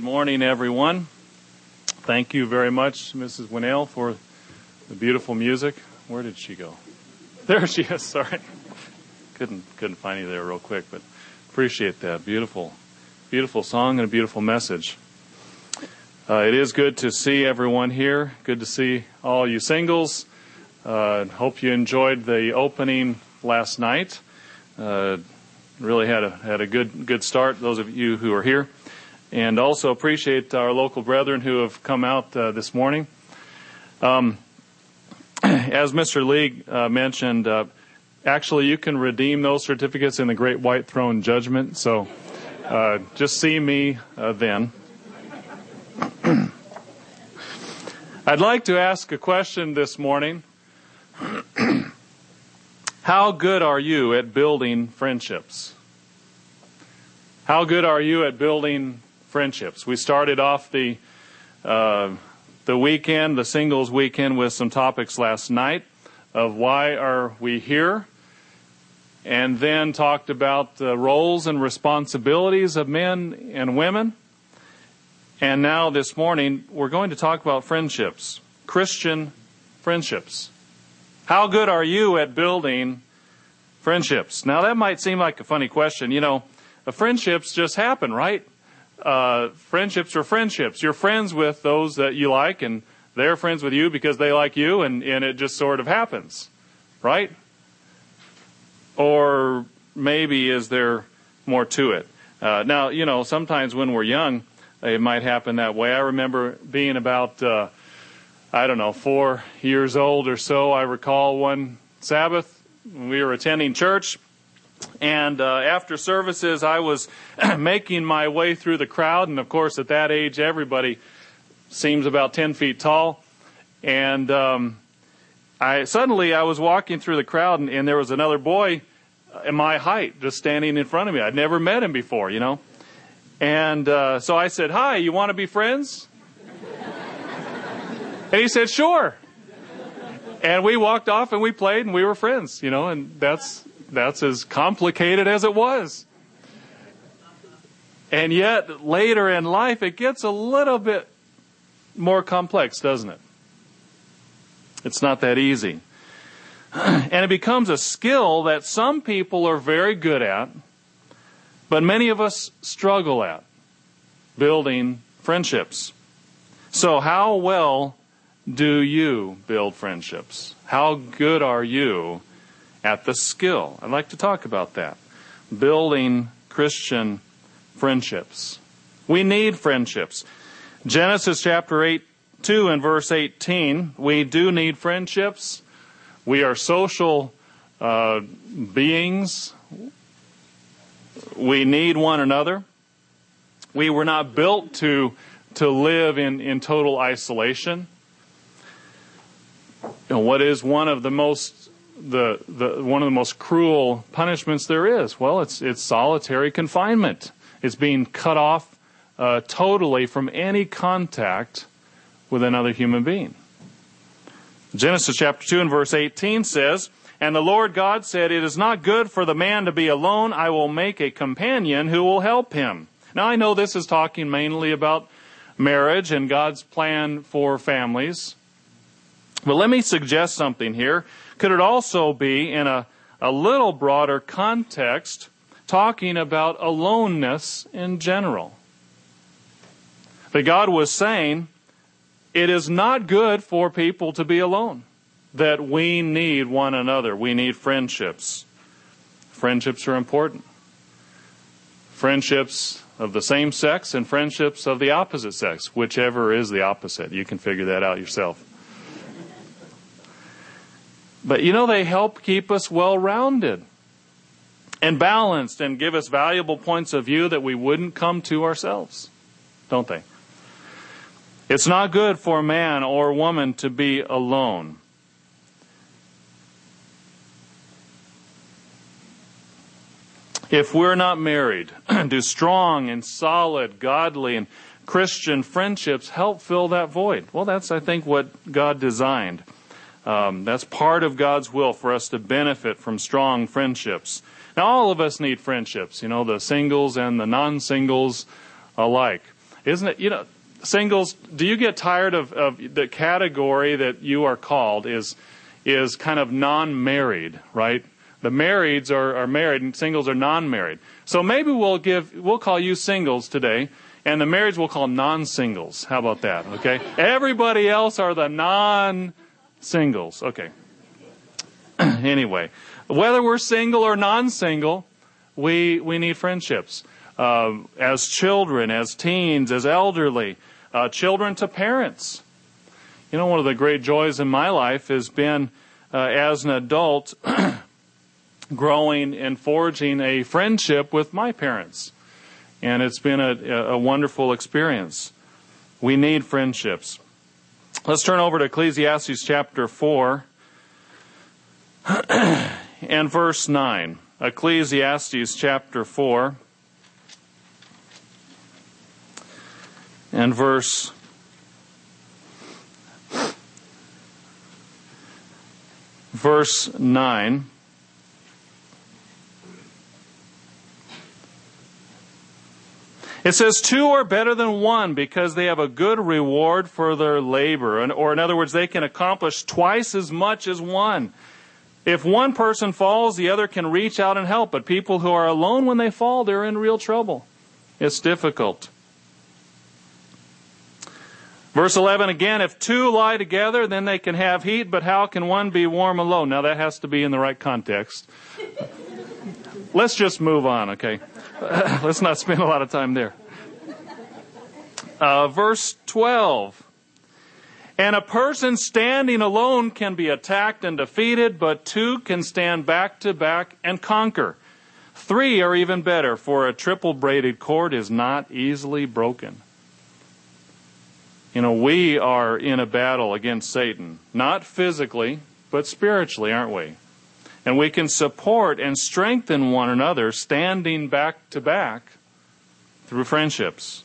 Good morning, everyone. Thank you very much, Mrs. Winnell, for the beautiful music. Where did she go? There she is. Sorry, couldn't couldn't find you there real quick, but appreciate that beautiful, beautiful song and a beautiful message. Uh, it is good to see everyone here. Good to see all you singles. Uh, hope you enjoyed the opening last night. Uh, really had a had a good good start. Those of you who are here and also appreciate our local brethren who have come out uh, this morning. Um, as Mr. Lee uh, mentioned, uh, actually you can redeem those certificates in the Great White Throne Judgment. So uh, just see me uh, then. I'd like to ask a question this morning. How good are you at building friendships? How good are you at building friendships. We started off the uh, the weekend, the singles weekend, with some topics last night of why are we here, and then talked about the roles and responsibilities of men and women. And now this morning we're going to talk about friendships, Christian friendships. How good are you at building friendships? Now that might seem like a funny question. You know, friendships just happen, right? Uh, friendships are friendships. You're friends with those that you like, and they're friends with you because they like you, and, and it just sort of happens, right? Or maybe is there more to it? Uh, now, you know, sometimes when we're young, it might happen that way. I remember being about, uh, I don't know, four years old or so. I recall one Sabbath, we were attending church and uh, after services, I was making my way through the crowd. And of course, at that age, everybody seems about 10 feet tall. And um, I suddenly I was walking through the crowd, and, and there was another boy in my height just standing in front of me. I'd never met him before, you know. And uh, so I said, Hi, you want to be friends? and he said, Sure. And we walked off and we played and we were friends, you know, and that's that's as complicated as it was. And yet, later in life, it gets a little bit more complex, doesn't it? It's not that easy. And it becomes a skill that some people are very good at, but many of us struggle at building friendships. So, how well do you build friendships? How good are you at the skill. I'd like to talk about that. Building Christian friendships. We need friendships. Genesis chapter 8, 2 and verse 18, we do need friendships. We are social uh, beings. We need one another. We were not built to, to live in, in total isolation. Know, what is one of the most the, the, one of the most cruel punishments there is? Well, it's, it's solitary confinement. It's being cut off uh, totally from any contact with another human being. Genesis chapter 2 and verse 18 says, And the Lord God said, It is not good for the man to be alone. I will make a companion who will help him. Now I know this is talking mainly about marriage and God's plan for families. But let me suggest something here. Could it also be, in a, a little broader context, talking about aloneness in general? That God was saying, it is not good for people to be alone. That we need one another. We need friendships. Friendships are important. Friendships of the same sex and friendships of the opposite sex, whichever is the opposite. You can figure that out yourself. But you know, they help keep us well rounded and balanced and give us valuable points of view that we wouldn't come to ourselves, don't they? It's not good for a man or a woman to be alone. If we're not married, do strong and solid, godly, and Christian friendships help fill that void? Well, that's, I think, what God designed. Um, that's part of God's will for us to benefit from strong friendships. Now, all of us need friendships, you know, the singles and the non singles alike. Isn't it? You know, singles, do you get tired of, of the category that you are called is is kind of non-married, right? The marrieds are, are married and singles are non-married. So maybe we'll give we'll call you singles today, and the marrieds we'll call non-singles. How about that? Okay. Everybody else are the non-singles. Okay. anyway, whether we're single or non-single, we we need friendships. Uh, as children, as teens, as elderly, uh, children to parents. You know, one of the great joys in my life has been uh, as an adult growing and forging a friendship with my parents. And it's been a, a wonderful experience. We need friendships. Let's turn over to Ecclesiastes chapter 4 and verse 9. Ecclesiastes chapter 4 and verse verse 9 It says two are better than one because they have a good reward for their labor. Or in other words, they can accomplish twice as much as one. If one person falls, the other can reach out and help. But people who are alone when they fall, they're in real trouble. It's difficult. Verse 11 again, if two lie together, then they can have heat, but how can one be warm alone? Now that has to be in the right context. Let's just move on, okay? Let's not spend a lot of time there. Uh, verse 12. And a person standing alone can be attacked and defeated, but two can stand back to back and conquer. Three are even better, for a triple braided cord is not easily broken. You know, we are in a battle against Satan, not physically, but spiritually, aren't we? And we can support and strengthen one another standing back to back through friendships.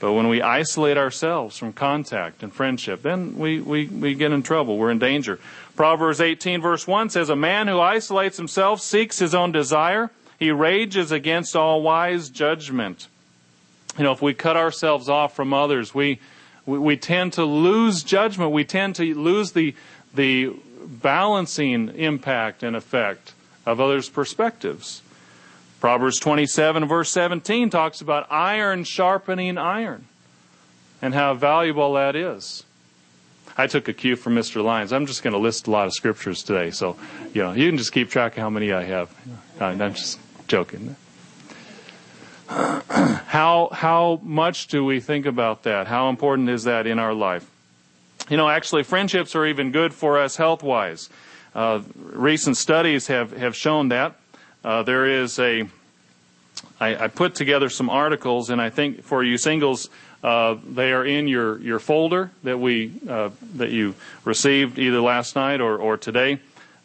But when we isolate ourselves from contact and friendship, then we, we, we get in trouble. We're in danger. Proverbs 18 verse 1 says, A man who isolates himself seeks his own desire. He rages against all wise judgment you know, if we cut ourselves off from others, we, we, we tend to lose judgment. We tend to lose the, the balancing impact and effect of others' perspectives. Proverbs 27 verse 17 talks about iron sharpening iron and how valuable that is. I took a cue from Mr. Lyons. I'm just going to list a lot of scriptures today, so you know you can just keep track of how many I have. I'm just joking. how how much do we think about that? How important is that in our life? You know, actually, friendships are even good for us health wise. Uh, recent studies have have shown that. Uh, there is a I, I put together some articles, and I think for you singles, uh, they are in your, your folder that we uh, that you received either last night or, or today.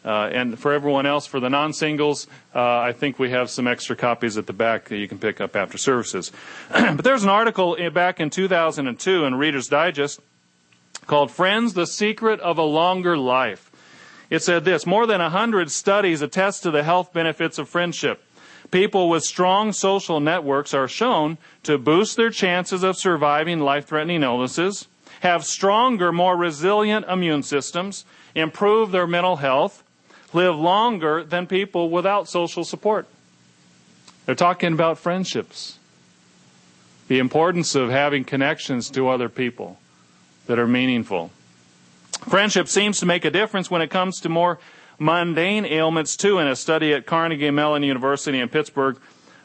Uh, and for everyone else, for the non-singles, uh, I think we have some extra copies at the back that you can pick up after services. but there's an article back in 2002 in Reader's Digest called "Friends: The Secret of a Longer Life." It said this: More than a hundred studies attest to the health benefits of friendship. People with strong social networks are shown to boost their chances of surviving life-threatening illnesses, have stronger, more resilient immune systems, improve their mental health, live longer than people without social support. They're talking about friendships, the importance of having connections to other people that are meaningful. Friendship seems to make a difference when it comes to more mundane ailments, too. In a study at Carnegie Mellon University in Pittsburgh,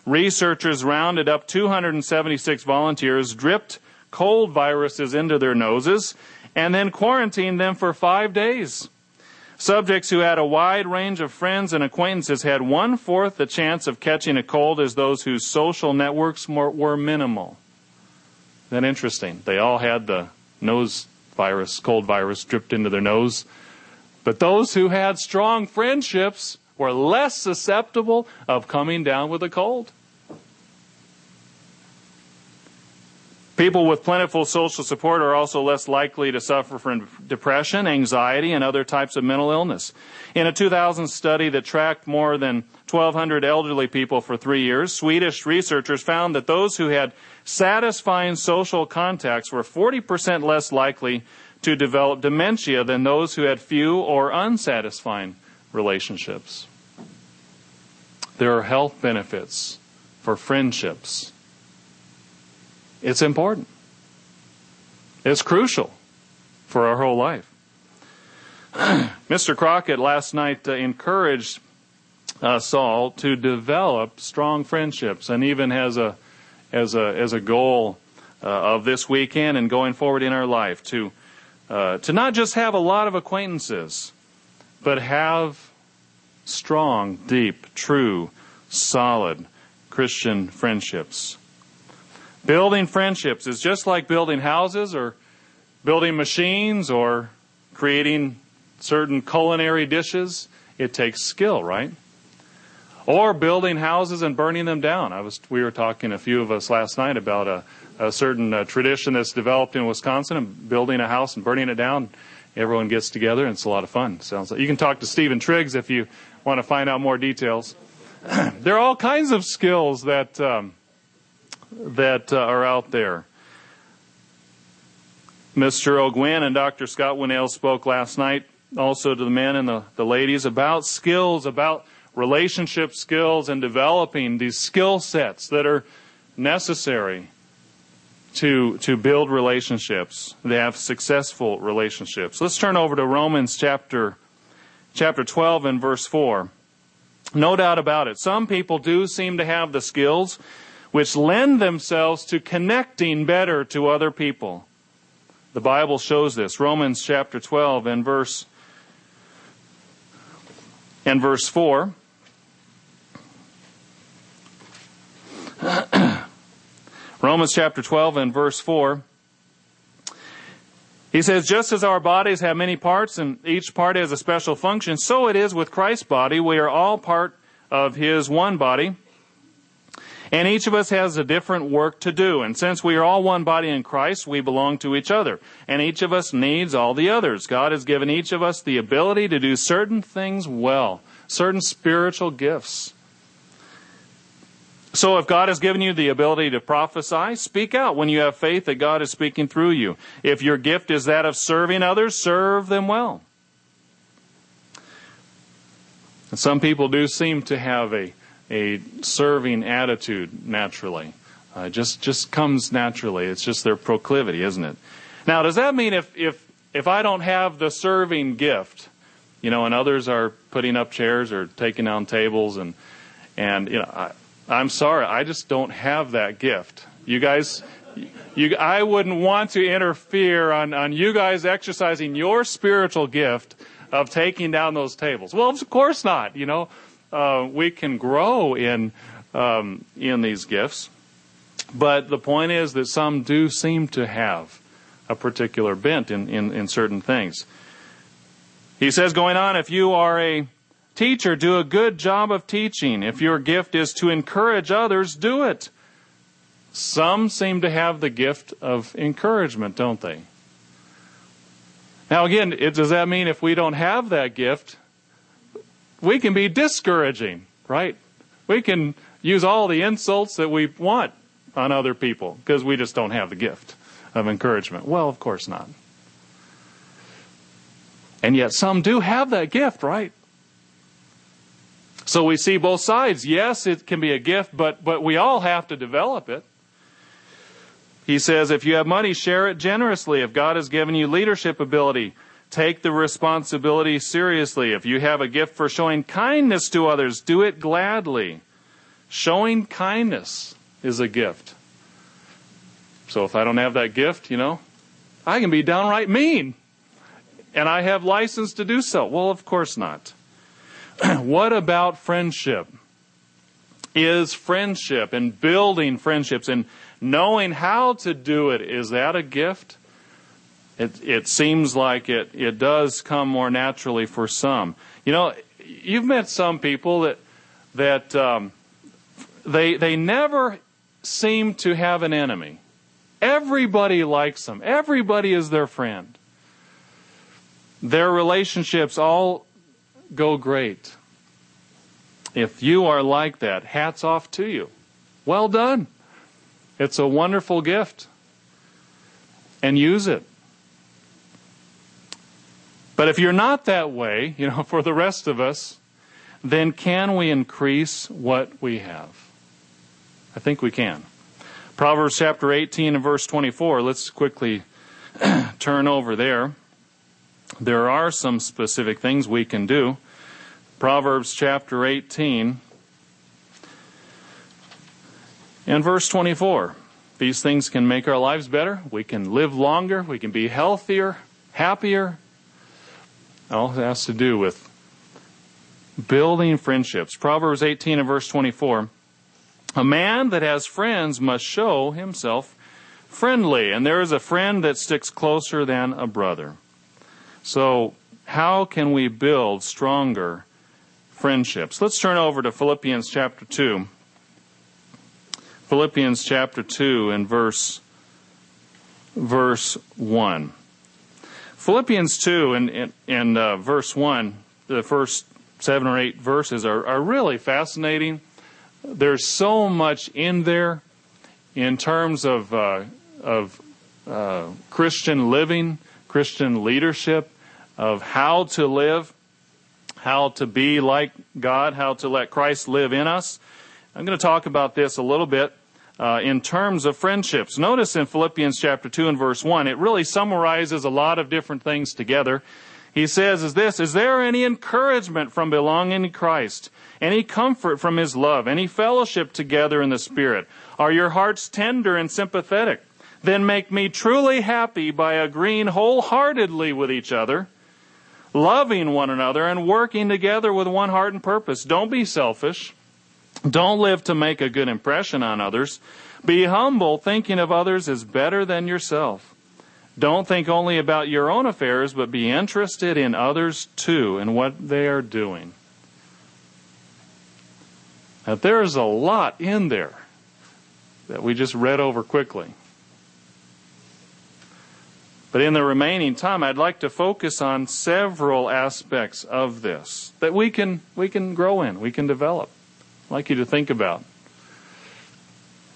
researchers rounded up 276 volunteers, dripped cold viruses into their noses, and then quarantined them for five days. Subjects who had a wide range of friends and acquaintances had one fourth the chance of catching a cold as those whose social networks were minimal. That interesting? They all had the nose virus, cold virus, dripped into their nose. But those who had strong friendships were less susceptible of coming down with a cold. People with plentiful social support are also less likely to suffer from depression, anxiety, and other types of mental illness. In a 2000 study that tracked more than 1,200 elderly people for three years, Swedish researchers found that those who had satisfying social contacts were 40% less likely to develop dementia than those who had few or unsatisfying relationships. There are health benefits for friendships it's important. It's crucial for our whole life. Mr. Crockett last night uh, encouraged us all to develop strong friendships and even has a as a as a goal uh, of this weekend and going forward in our life to uh, to not just have a lot of acquaintances but have strong, deep, true, solid Christian friendships. Building friendships is just like building houses or building machines or creating certain culinary dishes. It takes skill, right? Or building houses and burning them down. I was, we were talking, a few of us last night, about a, a certain uh, tradition that's developed in Wisconsin of building a house and burning it down. Everyone gets together and it's a lot of fun. Sounds like you can talk to Stephen Triggs if you want to find out more details. there are all kinds of skills that um, that uh, are out there. Mr. O'Gwen and Dr. Scott Winnell spoke last night also to the men and the, the ladies about skills, about relationship skills and developing these skill sets that are necessary to, to build relationships, to have successful relationships. Let's turn over to Romans chapter, chapter 12 and verse 4. No doubt about it. Some people do seem to have the skills which lend themselves to connecting better to other people. The Bible shows this. Romans chapter 12 and verse and verse 4. Romans chapter 12 and verse 4. He says, just as our bodies have many parts and each part has a special function, so it is with Christ's body. We are all part of his one body. And each of us has a different work to do. And since we are all one body in Christ, we belong to each other. And each of us needs all the others. God has given each of us the ability to do certain things well, certain spiritual gifts. So if God has given you the ability to prophesy, speak out when you have faith that God is speaking through you. If your gift is that of serving others, serve them well. And some people do seem to have a a serving attitude naturally. Uh, just just comes naturally. It's just their proclivity, isn't it? Now, does that mean if if if I don't have the serving gift, you know, and others are putting up chairs or taking down tables, and and you know, I, I'm sorry, I just don't have that gift. You guys, you, I wouldn't want to interfere on on you guys exercising your spiritual gift of taking down those tables. Well, of course not. You know, uh, we can grow in um, in these gifts. But the point is that some do seem to have a particular bent in, in, in certain things. He says, going on, if you are a teacher, do a good job of teaching. If your gift is to encourage others, do it. Some seem to have the gift of encouragement, don't they? Now, again, it, does that mean if we don't have that gift, we can be discouraging, right? We can use all the insults that we want on other people because we just don't have the gift of encouragement. Well, of course not. And yet some do have that gift, right? So we see both sides. Yes, it can be a gift, but, but we all have to develop it. He says, if you have money, share it generously. If God has given you leadership ability, Take the responsibility seriously. If you have a gift for showing kindness to others, do it gladly. Showing kindness is a gift. So if I don't have that gift, you know, I can be downright mean. And I have license to do so. Well, of course not. what about friendship? Is friendship and building friendships and knowing how to do it, is that a gift? It, it seems like it, it does come more naturally for some. You know, you've met some people that, that um, they, they never seem to have an enemy. Everybody likes them. Everybody is their friend. Their relationships all go great. If you are like that, hats off to you. Well done. It's a wonderful gift. And use it. But if you're not that way, you know, for the rest of us, then can we increase what we have? I think we can. Proverbs chapter 18 and verse 24. Let's quickly turn over there. There are some specific things we can do. Proverbs chapter 18 and verse 24. These things can make our lives better. We can live longer. We can be healthier, happier. All has to do with building friendships. Proverbs 18 and verse 24. A man that has friends must show himself friendly, and there is a friend that sticks closer than a brother. So, how can we build stronger friendships? Let's turn over to Philippians chapter 2. Philippians chapter 2 and verse verse 1. Philippians 2 and, and, uh, verse 1, the first seven or eight verses are, are really fascinating. There's so much in there in terms of, uh, of uh, Christian living, Christian leadership, of how to live, how to be like God, how to let Christ live in us. I'm going to talk about this a little bit uh, in terms of friendships. Notice in Philippians chapter 2 and verse 1, it really summarizes a lot of different things together. He says, is this, is there any encouragement from belonging to Christ? Any comfort from His love? Any fellowship together in the Spirit? Are your hearts tender and sympathetic? Then make me truly happy by agreeing wholeheartedly with each other, loving one another, and working together with one heart and purpose. Don't be selfish. Don't live to make a good impression on others. Be humble, thinking of others as better than yourself. Don't think only about your own affairs, but be interested in others too and what they are doing. Now, there's a lot in there that we just read over quickly. But in the remaining time, I'd like to focus on several aspects of this that we can, we can grow in, we can develop. I'd like you to think about.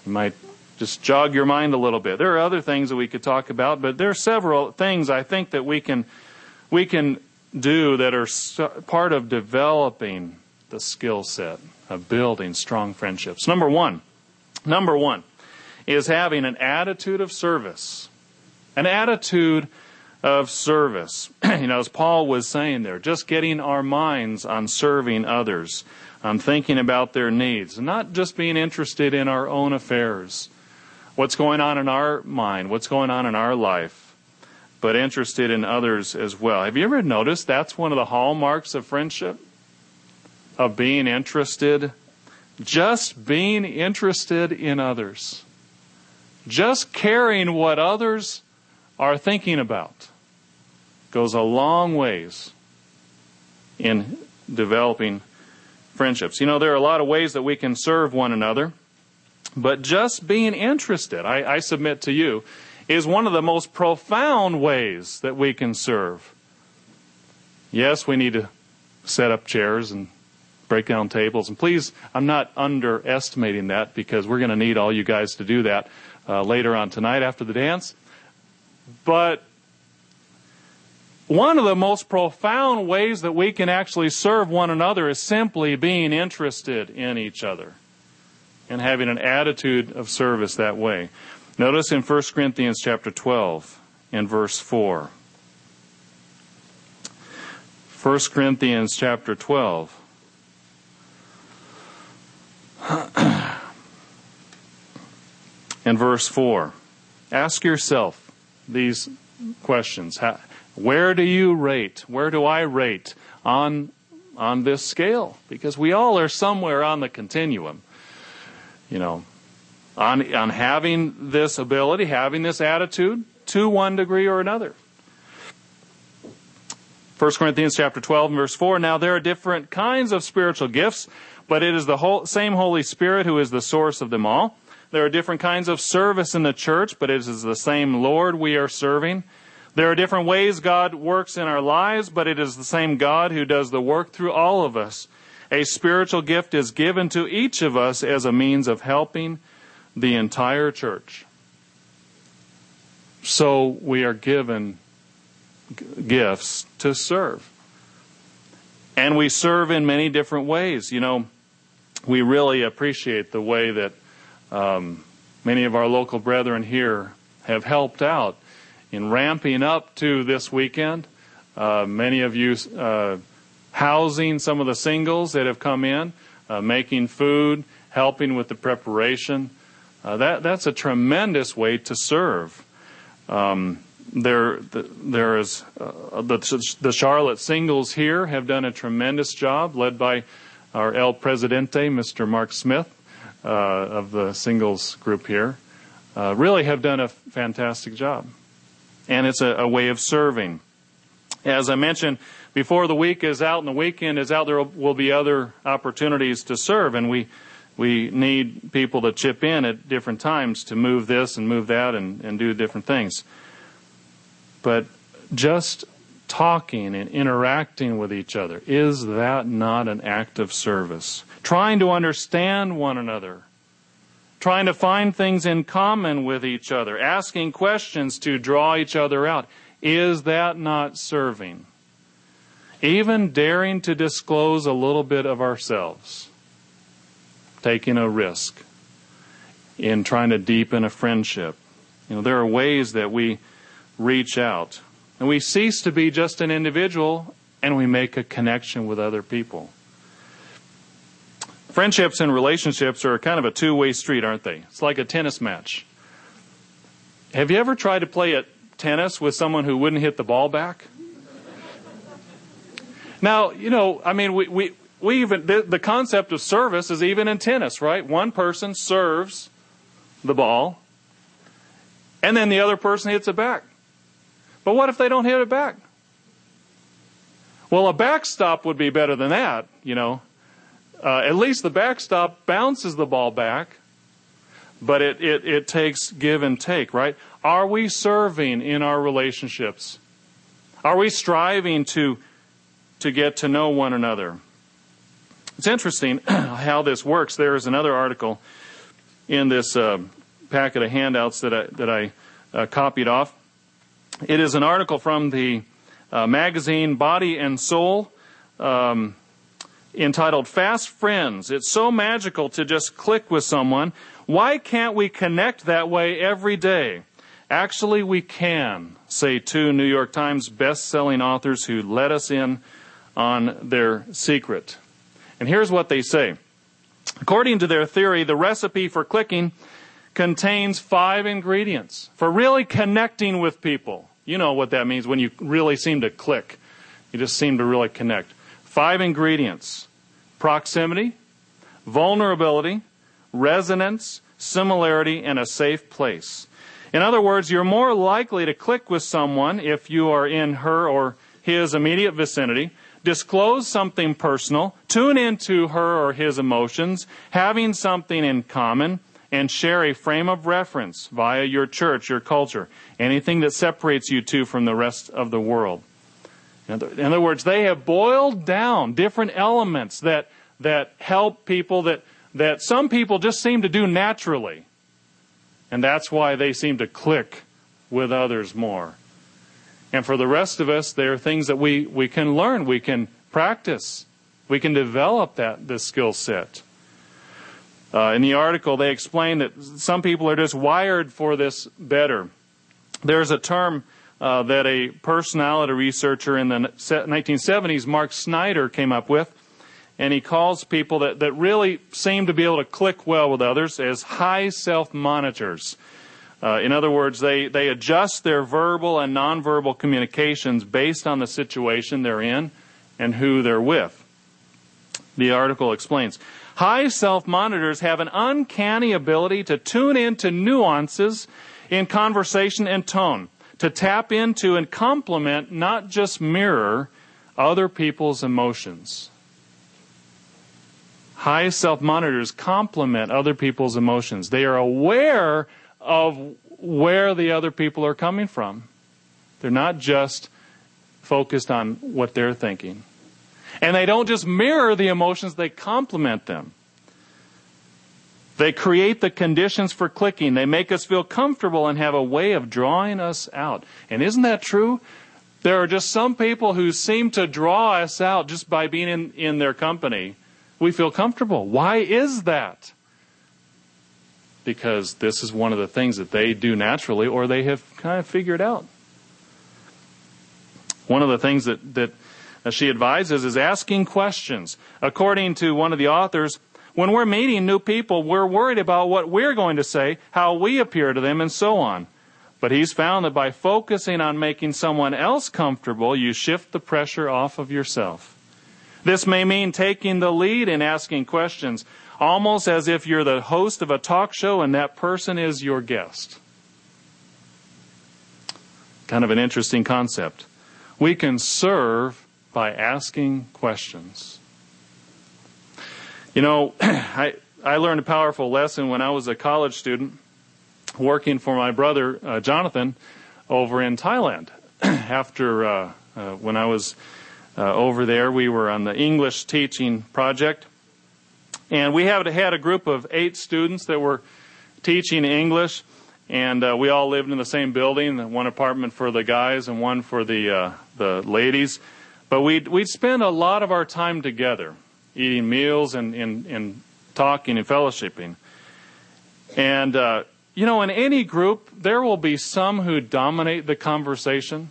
You might just jog your mind a little bit. There are other things that we could talk about, but there are several things I think that we can we can do that are part of developing the skill set of building strong friendships. Number 1. Number 1 is having an attitude of service. An attitude of service. you know, as Paul was saying there, just getting our minds on serving others, on thinking about their needs, not just being interested in our own affairs what's going on in our mind, what's going on in our life, but interested in others as well. Have you ever noticed that's one of the hallmarks of friendship? Of being interested, just being interested in others, just caring what others are thinking about goes a long ways in developing friendships. You know, there are a lot of ways that we can serve one another. But just being interested, I, I submit to you, is one of the most profound ways that we can serve. Yes, we need to set up chairs and break down tables. And please, I'm not underestimating that because we're going to need all you guys to do that uh, later on tonight after the dance. But one of the most profound ways that we can actually serve one another is simply being interested in each other and having an attitude of service that way. Notice in 1 Corinthians chapter 12 and verse 4. 1 Corinthians chapter 12. and verse 4. Ask yourself these questions. where do you rate? Where do I rate on, on this scale? Because we all are somewhere on the continuum you know, on, on having this ability, having this attitude to one degree or another. 1 Corinthians chapter 12 verse 4, now there are different kinds of spiritual gifts, but it is the whole, same Holy Spirit who is the source of them all. There are different kinds of service in the church, but it is the same Lord we are serving. There are different ways God works in our lives, but it is the same God who does the work through all of us. A spiritual gift is given to each of us as a means of helping the entire church. So we are given gifts to serve. And we serve in many different ways. You know, we really appreciate the way that um, many of our local brethren here have helped out in ramping up to this weekend. Uh, many of you uh, housing some of the singles that have come in, uh, making food, helping with the preparation. Uh, that that's a tremendous way to serve. Um, there, there is uh, the, the Charlotte singles here have done a tremendous job, led by our El Presidente, Mr. Mark Smith, of the singles group here. Uh, really have done a fantastic job, and it's a, a, way of serving. As I mentioned before, the week is out and the weekend is out. There will be other opportunities to serve, and we we need people to chip in at different times to move this and move that and, and do different things. But just talking and interacting with each other, is that not an act of service? Trying to understand one another, trying to find things in common with each other, asking questions to draw each other out, is that not serving? Even daring to disclose a little bit of ourselves, taking a risk in trying to deepen a friendship. You know, there are ways that we reach out. And we cease to be just an individual and we make a connection with other people. Friendships and relationships are kind of a two way street, aren't they? It's like a tennis match. Have you ever tried to play at tennis with someone who wouldn't hit the ball back? Now, you know, I mean, we, we, we even, the, the concept of service is even in tennis, right? One person serves the ball, and then the other person hits it back. But what if they don't hit it back? Well, a backstop would be better than that, you know. Uh, at least the backstop bounces the ball back, but it, it, it takes give and take, right? Are we serving in our relationships? Are we striving to, to get to know one another? It's interesting how this works. There is another article in this uh, packet of handouts that I, that I uh, copied off. It is an article from the uh, magazine Body and Soul um, entitled Fast Friends. It's so magical to just click with someone. Why can't we connect that way every day? Actually, we can, say two New York Times best-selling authors who let us in on their secret. And here's what they say. According to their theory, the recipe for clicking contains five ingredients for really connecting with people. You know what that means when you really seem to click. You just seem to really connect. Five ingredients proximity, vulnerability, resonance, similarity, and a safe place. In other words, you're more likely to click with someone if you are in her or his immediate vicinity, disclose something personal, tune into her or his emotions, having something in common, and share a frame of reference via your church, your culture, anything that separates you two from the rest of the world. In other words, they have boiled down different elements that, that help people that, that some people just seem to do naturally. And that's why they seem to click with others more. And for the rest of us, there are things that we, we can learn, we can practice, we can develop that, this skill set. Uh, in the article, they explain that some people are just wired for this better. There's a term uh, that a personality researcher in the 1970s, Mark Snyder, came up with, and he calls people that, that really seem to be able to click well with others as high self monitors. Uh, in other words, they, they adjust their verbal and nonverbal communications based on the situation they're in and who they're with. The article explains High self monitors have an uncanny ability to tune into nuances in conversation and tone, to tap into and complement, not just mirror, other people's emotions. High self monitors complement other people's emotions. They are aware of where the other people are coming from. They're not just focused on what they're thinking. And they don't just mirror the emotions, they complement them. They create the conditions for clicking. They make us feel comfortable and have a way of drawing us out. And isn't that true? There are just some people who seem to draw us out just by being in, in their company. We feel comfortable. Why is that? Because this is one of the things that they do naturally or they have kind of figured out. One of the things that, that she advises is asking questions. According to one of the authors, when we're meeting new people, we're worried about what we're going to say, how we appear to them, and so on. But he's found that by focusing on making someone else comfortable, you shift the pressure off of yourself. This may mean taking the lead in asking questions, almost as if you're the host of a talk show and that person is your guest. Kind of an interesting concept. We can serve by asking questions. You know, I, I learned a powerful lesson when I was a college student working for my brother uh, Jonathan over in Thailand. After uh, uh, when I was uh, over there, we were on the English teaching project, and we had had a group of eight students that were teaching English, and uh, we all lived in the same building, one apartment for the guys and one for the uh, the ladies. But we'd we'd spend a lot of our time together, eating meals and and, and talking and fellowshipping, and you know, in any group, there will be some who dominate the conversation.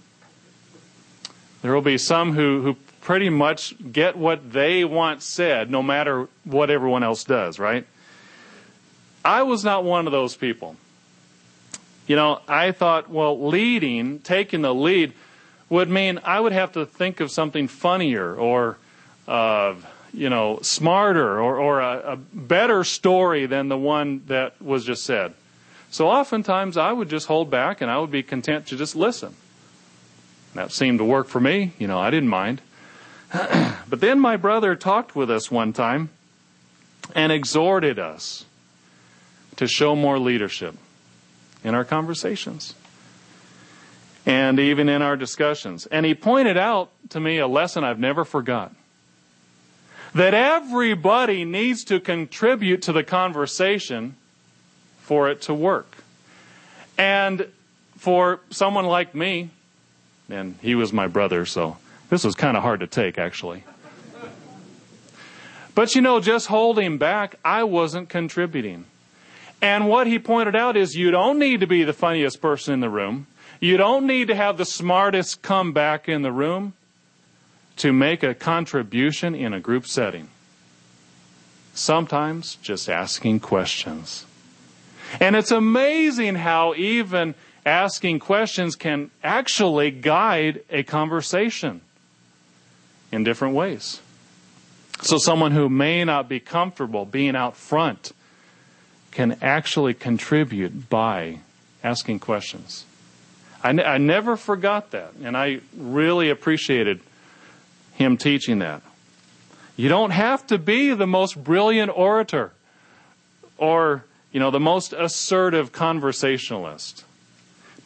There will be some who, who pretty much get what they want said, no matter what everyone else does, right? I was not one of those people. You know, I thought, well, leading, taking the lead, would mean I would have to think of something funnier or, uh, you know, smarter or, or a, a better story than the one that was just said. So oftentimes I would just hold back and I would be content to just listen. That seemed to work for me. You know, I didn't mind. but then my brother talked with us one time and exhorted us to show more leadership in our conversations and even in our discussions. And he pointed out to me a lesson I've never forgot. That everybody needs to contribute to the conversation for it to work. And for someone like me, and he was my brother, so this was kind of hard to take, actually. But you know, just holding back, I wasn't contributing. And what he pointed out is you don't need to be the funniest person in the room. You don't need to have the smartest comeback in the room to make a contribution in a group setting. Sometimes just asking questions. And it's amazing how even asking questions can actually guide a conversation in different ways. So, someone who may not be comfortable being out front can actually contribute by asking questions. I, n- I never forgot that, and I really appreciated him teaching that. You don't have to be the most brilliant orator or you know, the most assertive conversationalist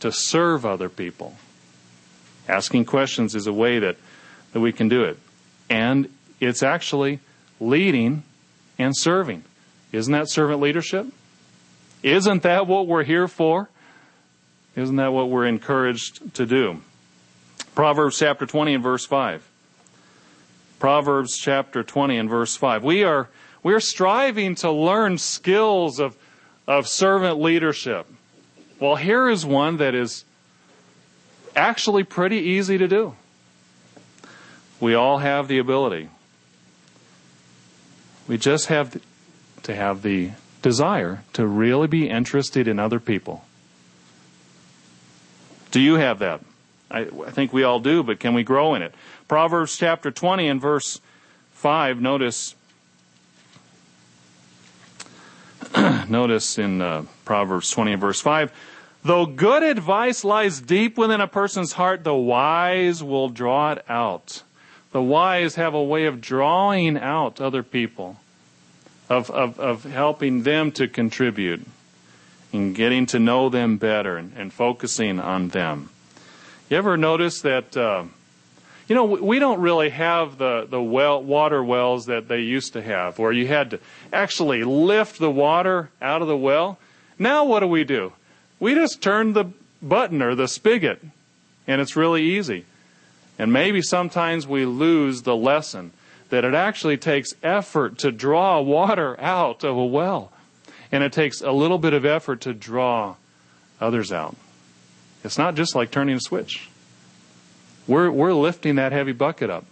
to serve other people. Asking questions is a way that, that we can do it. And it's actually leading and serving. Isn't that servant leadership? Isn't that what we're here for? Isn't that what we're encouraged to do? Proverbs chapter 20 and verse 5. Proverbs chapter 20 and verse 5. We are, we're striving to learn skills of of servant leadership. Well, here is one that is actually pretty easy to do. We all have the ability. We just have to have the desire to really be interested in other people. Do you have that? I, I, think we all do, but can we grow in it? Proverbs chapter 20 and verse 5, notice notice in uh, Proverbs 20 and verse 5 Though good advice lies deep within a person's heart, the wise will draw it out. The wise have a way of drawing out other people. of, of, of helping them to contribute and getting to know them better and, and focusing on them. You ever notice that, uh, you know, we don't really have the, the well, water wells that they used to have, where you had to actually lift the water out of the well. Now what do we do? We just turn the button or the spigot, and it's really easy. And maybe sometimes we lose the lesson that it actually takes effort to draw water out of a well. And it takes a little bit of effort to draw others out. It's not just like turning a switch. We're, we're lifting that heavy bucket up.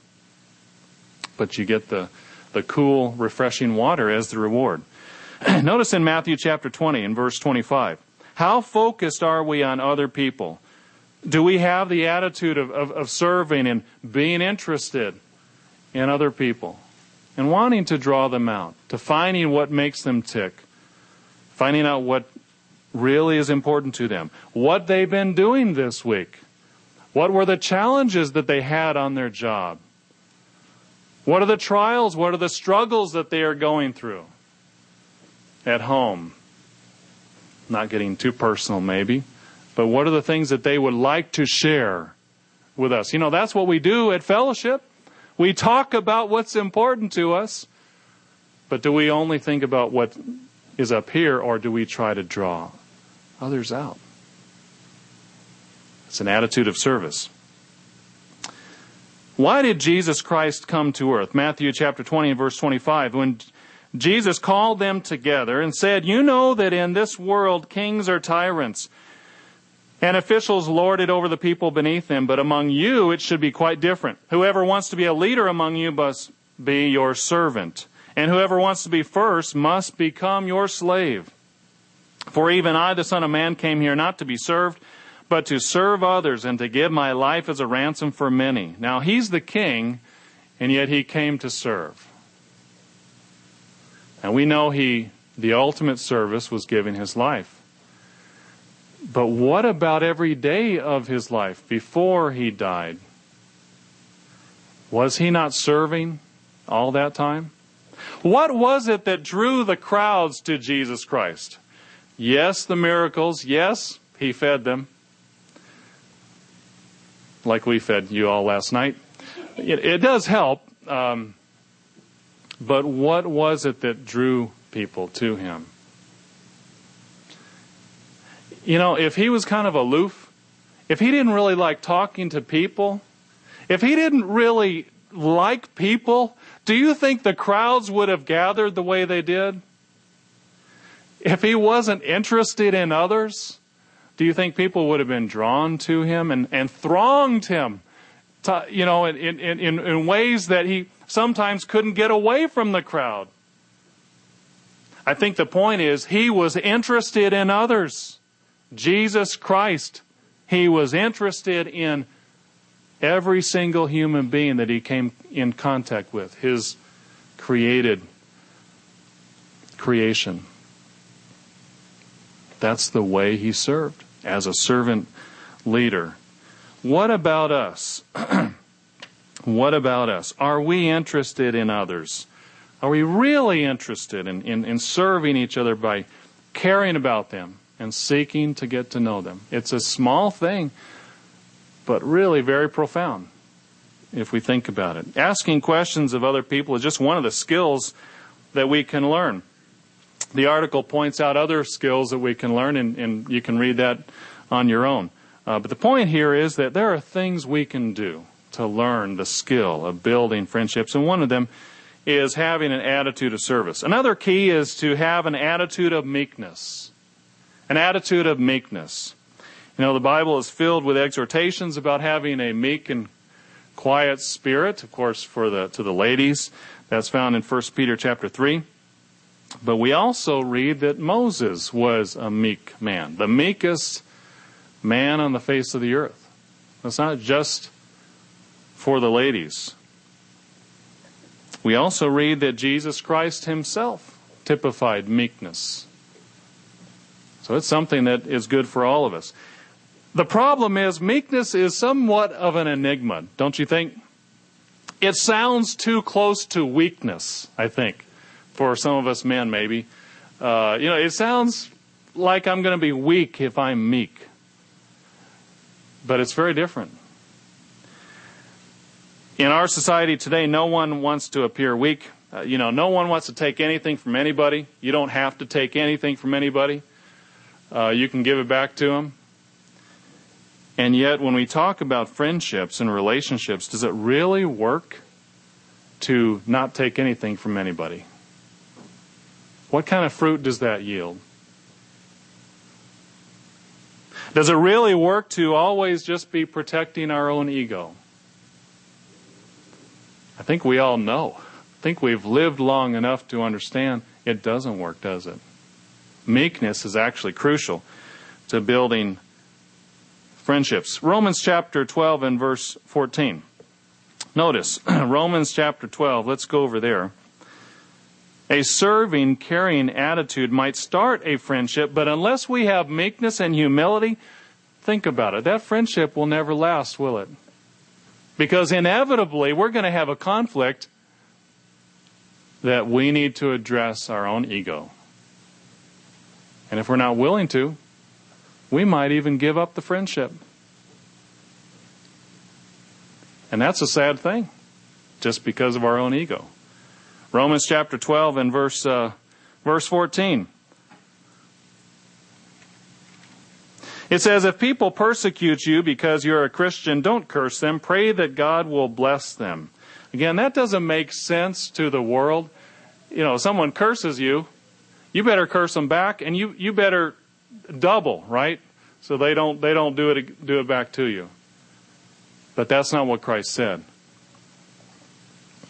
But you get the, the cool, refreshing water as the reward. Notice in Matthew chapter 20 and verse 25. How focused are we on other people? Do we have the attitude of, of, of serving and being interested in other people and wanting to draw them out, to finding what makes them tick, finding out what really is important to them, what they've been doing this week, what were the challenges that they had on their job, what are the trials, what are the struggles that they are going through at home. Not getting too personal, maybe, but what are the things that they would like to share with us? You know, that's what we do at fellowship. We talk about what's important to us, but do we only think about what is up here or do we try to draw others out? It's an attitude of service. Why did Jesus Christ come to earth? Matthew chapter 20 and verse 25. When Jesus called them together and said, You know that in this world kings are tyrants and officials lord it over the people beneath them, but among you it should be quite different. Whoever wants to be a leader among you must be your servant, and whoever wants to be first must become your slave. For even I, the Son of Man, came here not to be served, but to serve others and to give my life as a ransom for many. Now he's the king, and yet he came to serve. And we know he, the ultimate service was giving his life. But what about every day of his life before he died? Was he not serving all that time? What was it that drew the crowds to Jesus Christ? Yes, the miracles. Yes, he fed them. Like we fed you all last night. It, it does help. Um, but what was it that drew people to him? you know, if he was kind of aloof, if he didn't really like talking to people, if he didn't really like people, do you think the crowds would have gathered the way they did? If he wasn't interested in others, do you think people would have been drawn to him and, and thronged him, to, you know, in, in, in, in ways that he sometimes couldn't get away from the crowd? I think the point is he was interested in others. Jesus Christ, he was interested in every single human being that he came in contact with, his created creation. That's the way he served as a servant leader. What about us? what about us? Are we interested in others? Are we really interested in, in, in serving each other by caring about them, and seeking to get to know them. It's a small thing, but really very profound if we think about it. Asking questions of other people is just one of the skills that we can learn. The article points out other skills that we can learn, and, and you can read that on your own. Uh, but the point here is that there are things we can do to learn the skill of building friendships, and one of them is having an attitude of service. Another key is to have an attitude of meekness an attitude of meekness. You know, the Bible is filled with exhortations about having a meek and quiet spirit, of course, for the, to the ladies. That's found in 1 Peter chapter 3. But we also read that Moses was a meek man, the meekest man on the face of the earth. It's not just for the ladies. We also read that Jesus Christ himself typified meekness. So it's something that is good for all of us. The problem is meekness is somewhat of an enigma, don't you think? It sounds too close to weakness, I think, for some of us men, maybe. Uh, you know, it sounds like I'm going to be weak if I'm meek. But it's very different. In our society today, no one wants to appear weak. Uh, you know, no one wants to take anything from anybody. You don't have to take anything from anybody. Uh, you can give it back to them. And yet, when we talk about friendships and relationships, does it really work to not take anything from anybody? What kind of fruit does that yield? Does it really work to always just be protecting our own ego? I think we all know. I think we've lived long enough to understand it doesn't work, does it? Meekness is actually crucial to building friendships. Romans chapter 12 and verse 14. Notice, Romans chapter 12, let's go over there. A serving, caring attitude might start a friendship, but unless we have meekness and humility, think about it. That friendship will never last, will it? Because inevitably, we're going to have a conflict that we need to address our own ego. And if we're not willing to, we might even give up the friendship. And that's a sad thing, just because of our own ego. Romans chapter 12 and verse, uh, verse 14. It says, If people persecute you because you're a Christian, don't curse them. Pray that God will bless them. Again, that doesn't make sense to the world. You know, someone curses you, you better curse them back, and you, you better double, right? So they don't, they don't do it, do it back to you. But that's not what Christ said.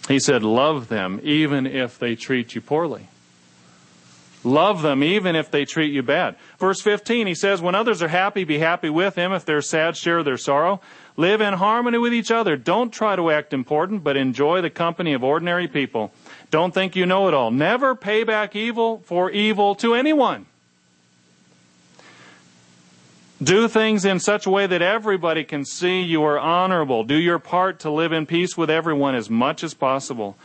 He said, Love them even if they treat you poorly. Love them even if they treat you bad. Verse 15, he says, When others are happy, be happy with them. If they're sad, share their sorrow. Live in harmony with each other. Don't try to act important, but enjoy the company of ordinary people. Don't think you know it all. Never pay back evil for evil to anyone. Do things in such a way that everybody can see you are honorable. Do your part to live in peace with everyone as much as possible.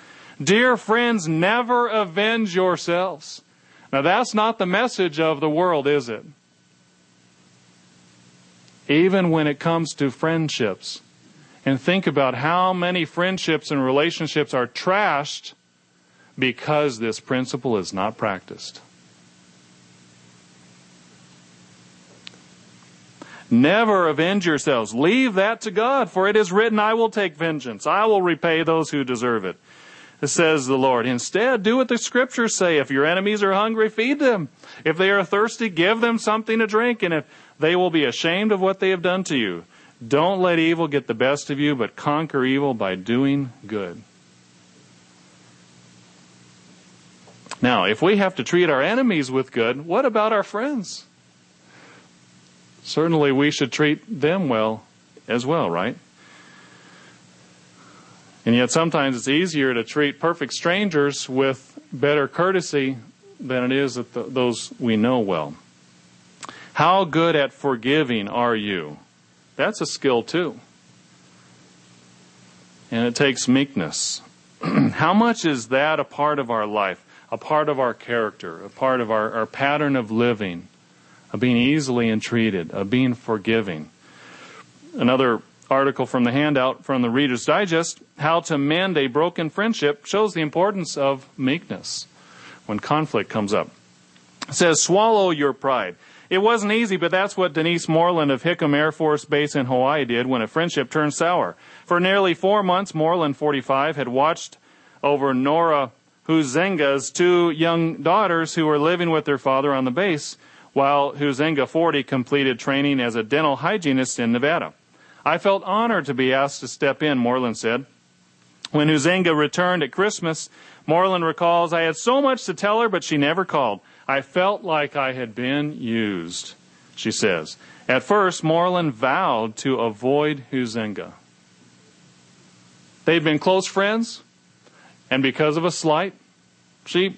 Dear friends, never avenge yourselves. Now that's not the message of the world, is it? Even when it comes to friendships. And think about how many friendships and relationships are trashed because this principle is not practiced. Never avenge yourselves. Leave that to God, for it is written, I will take vengeance. I will repay those who deserve it. Says the Lord. Instead, do what the scriptures say. If your enemies are hungry, feed them. If they are thirsty, give them something to drink. And if they will be ashamed of what they have done to you, don't let evil get the best of you, but conquer evil by doing good. Now, if we have to treat our enemies with good, what about our friends? Certainly we should treat them well as well, right? And yet sometimes it's easier to treat perfect strangers with better courtesy than it is the, those we know well. How good at forgiving are you? That's a skill too. And it takes meekness. How much is that a part of our life, a part of our character, a part of our, our pattern of living? Of being easily entreated, of being forgiving. Another article from the handout from the Reader's Digest, How to Mend a Broken Friendship, shows the importance of meekness when conflict comes up. It says, Swallow your pride. It wasn't easy, but that's what Denise Moreland of Hickam Air Force Base in Hawaii did when a friendship turned sour. For nearly four months, Moreland, 45, had watched over Nora Huizenga's two young daughters who were living with their father on the base while Huizenga 40 completed training as a dental hygienist in Nevada. I felt honored to be asked to step in, Moreland said. When Huizenga returned at Christmas, Moreland recalls, I had so much to tell her, but she never called. I felt like I had been used, she says. At first, Moreland vowed to avoid Huizenga. They'd been close friends, and because of a slight, she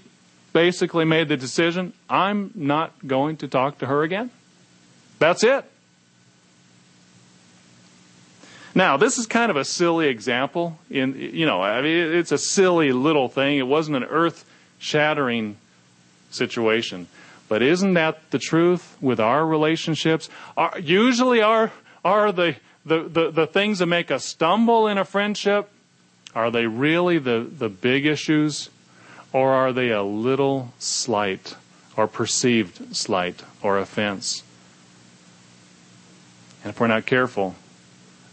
basically made the decision I'm not going to talk to her again. That's it. Now, this is kind of a silly example. In you know, I mean, it's a silly little thing. It wasn't an earth shattering situation. But isn't that the truth with our relationships? Are, usually are, are the, the, the, the things that make us stumble in a friendship, are they really the, the big issues? Or are they a little slight or perceived slight or offense? And if we're not careful,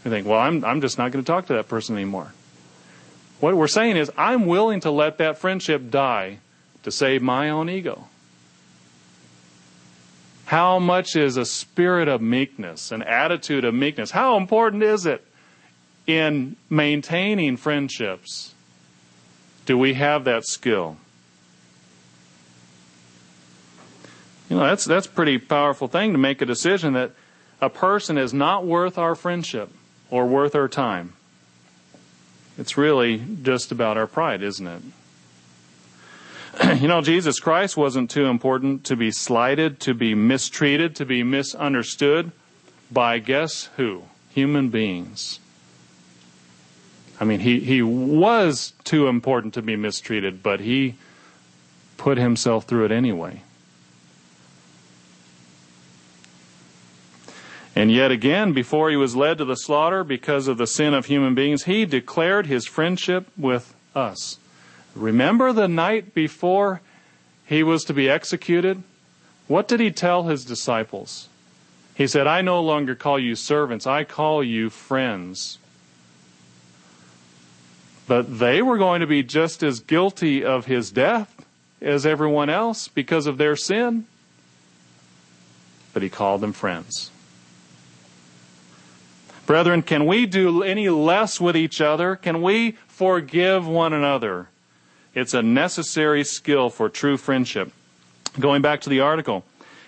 we think, well, I'm, I'm just not going to talk to that person anymore. What we're saying is, I'm willing to let that friendship die to save my own ego. How much is a spirit of meekness, an attitude of meekness? How important is it in maintaining friendships? Do we have that skill? You know, that's that's a pretty powerful thing to make a decision that a person is not worth our friendship or worth our time. It's really just about our pride, isn't it? you know, Jesus Christ wasn't too important to be slighted, to be mistreated, to be misunderstood by guess who? Human beings. I mean, he, he was too important to be mistreated, but he put himself through it anyway. And yet again, before he was led to the slaughter because of the sin of human beings, he declared his friendship with us. Remember the night before he was to be executed? What did he tell his disciples? He said, I no longer call you servants, I call you friends. But they were going to be just as guilty of his death as everyone else because of their sin. But he called them friends. Brethren, can we do any less with each other? Can we forgive one another? It's a necessary skill for true friendship. Going back to the article,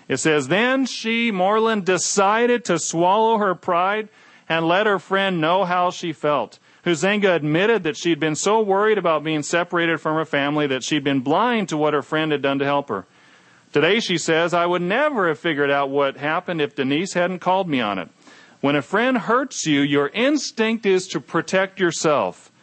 it says, Then she, Moreland, decided to swallow her pride and let her friend know how she felt. Huizenga admitted that she'd been so worried about being separated from her family that she'd been blind to what her friend had done to help her. Today she says, I would never have figured out what happened if Denise hadn't called me on it. When a friend hurts you, your instinct is to protect yourself.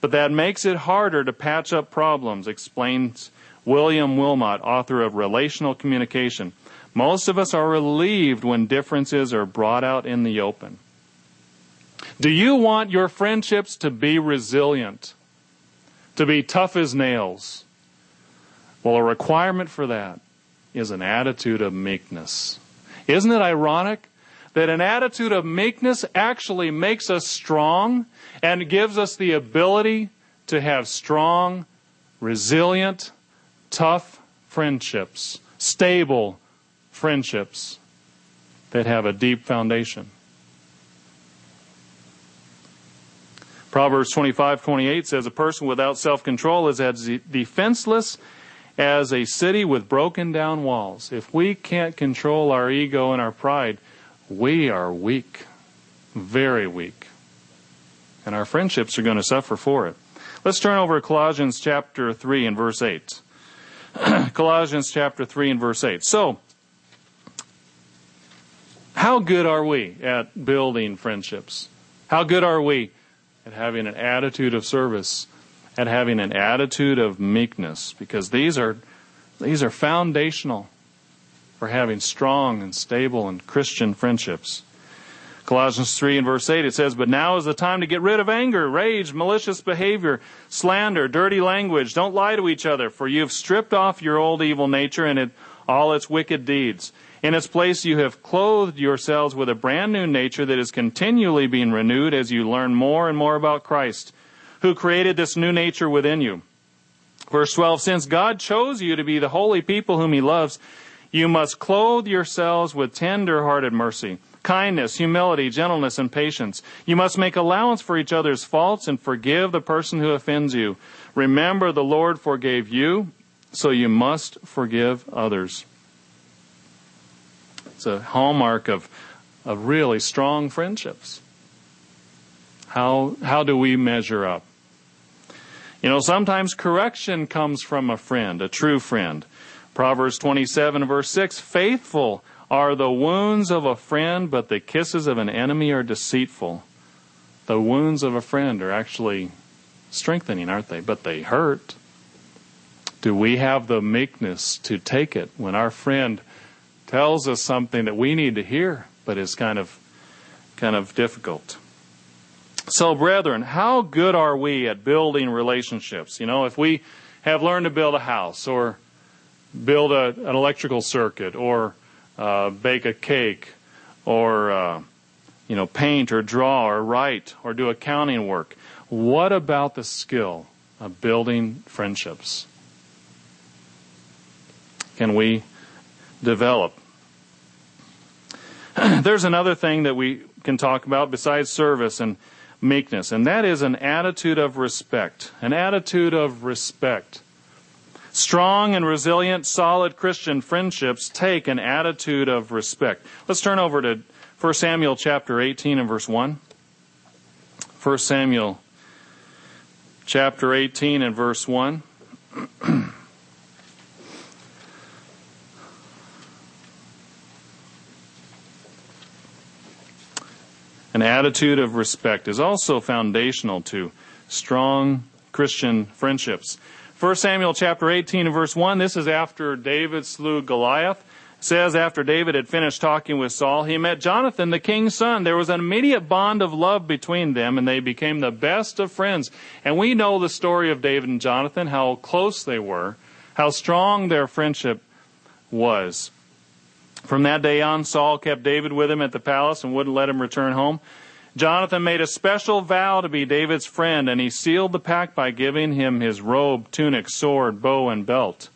But that makes it harder to patch up problems, explains William Wilmot, author of Relational Communication. Most of us are relieved when differences are brought out in the open. Do you want your friendships to be resilient? To be tough as nails? Well, a requirement for that is an attitude of meekness. Isn't it ironic that an attitude of meekness actually makes us strong and gives us the ability to have strong, resilient, tough friendships, stable friendships that have a deep foundation. Proverbs 25:28 says a person without self-control is as defenseless as a city with broken down walls. If we can't control our ego and our pride, we are weak, very weak. And our friendships are going to suffer for it. Let's turn over to Colossians chapter 3 and verse 8. Colossians chapter 3 and verse 8. So, how good are we at building friendships? How good are we at having an attitude of service, at having an attitude of meekness? Because these are, these are foundational for having strong and stable and Christian friendships. Colossians 3 and verse 8 it says, But now is the time to get rid of anger, rage, malicious behavior, slander, dirty language. Don't lie to each other, for you have stripped off your old evil nature and it, all its wicked deeds. In its place you have clothed yourselves with a brand new nature that is continually being renewed as you learn more and more about Christ, who created this new nature within you. Verse 12, Since God chose you to be the holy people whom he loves, you must clothe yourselves with tender hearted mercy, kindness, humility, gentleness, and patience. You must make allowance for each other's faults and forgive the person who offends you. Remember, the Lord forgave you, so you must forgive others. It's a hallmark of, of really strong friendships. How, how do we measure up? You know, sometimes correction comes from a friend, a true friend. Proverbs 27 verse 6, faithful are the wounds of a friend, but the kisses of an enemy are deceitful. The wounds of a friend are actually strengthening, aren't they? But they hurt. Do we have the meekness to take it when our friend tells us something that we need to hear, but is kind of kind of difficult? So, brethren, how good are we at building relationships? You know, if we have learned to build a house or build a, an electrical circuit or uh, bake a cake or uh, you know paint or draw or write or do accounting work what about the skill of building friendships can we develop there's another thing that we can talk about besides service and meekness and that is an attitude of respect an attitude of respect Strong and resilient, solid Christian friendships take an attitude of respect. Let's turn over to 1 Samuel chapter 18 and verse 1. 1 Samuel chapter 18 and verse 1. An attitude of respect is also foundational to strong Christian friendships. 1 Samuel chapter 18 and verse 1, this is after David slew Goliath. It says after David had finished talking with Saul, he met Jonathan, the king's son. There was an immediate bond of love between them, and they became the best of friends. And we know the story of David and Jonathan, how close they were, how strong their friendship was. From that day on, Saul kept David with him at the palace and wouldn't let him return home. Jonathan made a special vow to be David's friend, and he sealed the pact by giving him his robe, tunic, sword, bow, and belt.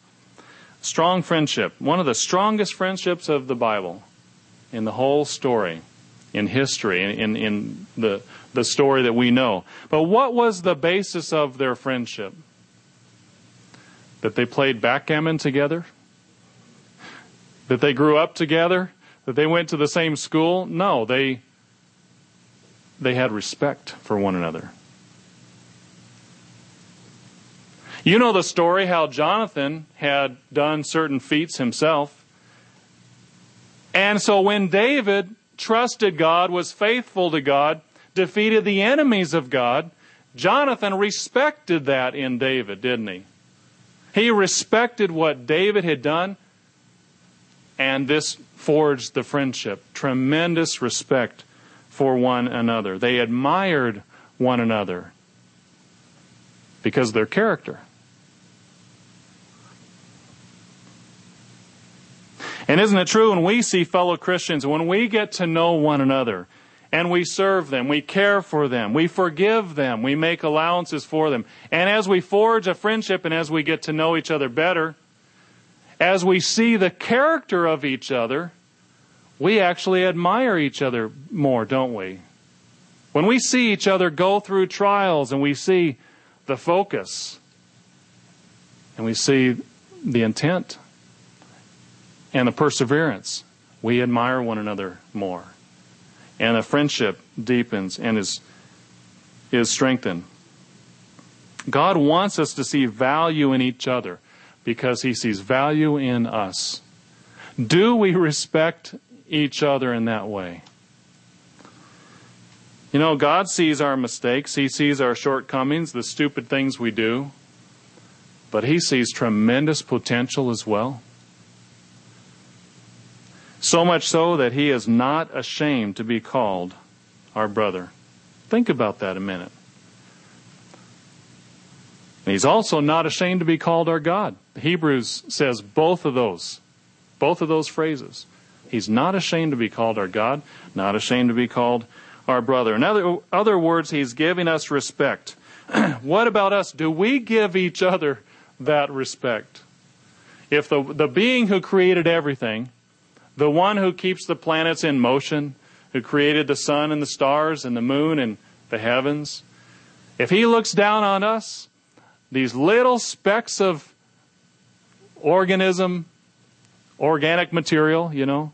Strong friendship, one of the strongest friendships of the Bible in the whole story, in history, in, in, the, the story that we know. But what was the basis of their friendship? That they played backgammon together? That they grew up together? That they went to the same school? No, they they had respect for one another. You know the story how Jonathan had done certain feats himself. And so when David trusted God, was faithful to God, defeated the enemies of God, Jonathan respected that in David, didn't he? He respected what David had done, and this forged the friendship. Tremendous respect for one another. They admired one another because of their character. And isn't it true when we see fellow Christians, when we get to know one another and we serve them, we care for them, we forgive them, we make allowances for them, and as we forge a friendship and as we get to know each other better, as we see the character of each other, we actually admire each other more, don't we? When we see each other go through trials and we see the focus and we see the intent and the perseverance, we admire one another more. And the friendship deepens and is, is strengthened. God wants us to see value in each other because he sees value in us. Do we respect each other in that way. You know, God sees our mistakes, He sees our shortcomings, the stupid things we do, but He sees tremendous potential as well. So much so that He is not ashamed to be called our brother. Think about that a minute. And he's also not ashamed to be called our God. Hebrews says both of those, both of those phrases. He's not ashamed to be called our God, not ashamed to be called our brother. In other, other words, he's giving us respect. what about us? Do we give each other that respect? If the, the being who created everything, the one who keeps the planets in motion, who created the sun and the stars and the moon and the heavens, if he looks down on us, these little specks of organism, organic material, you know,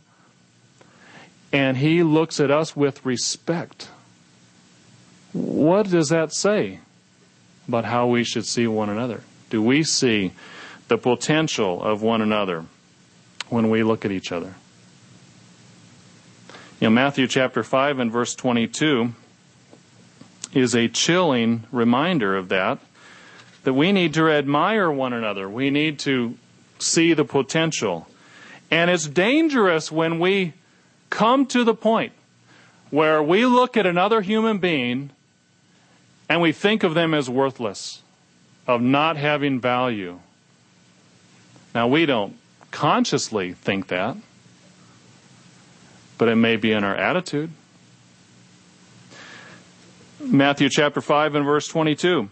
and he looks at us with respect. What does that say about how we should see one another? Do we see the potential of one another when we look at each other? You know, Matthew chapter 5 and verse 22 is a chilling reminder of that. That we need to admire one another. We need to see the potential. And it's dangerous when we come to the point where we look at another human being and we think of them as worthless, of not having value. Now, we don't consciously think that, but it may be in our attitude. Matthew chapter 5 and verse 22.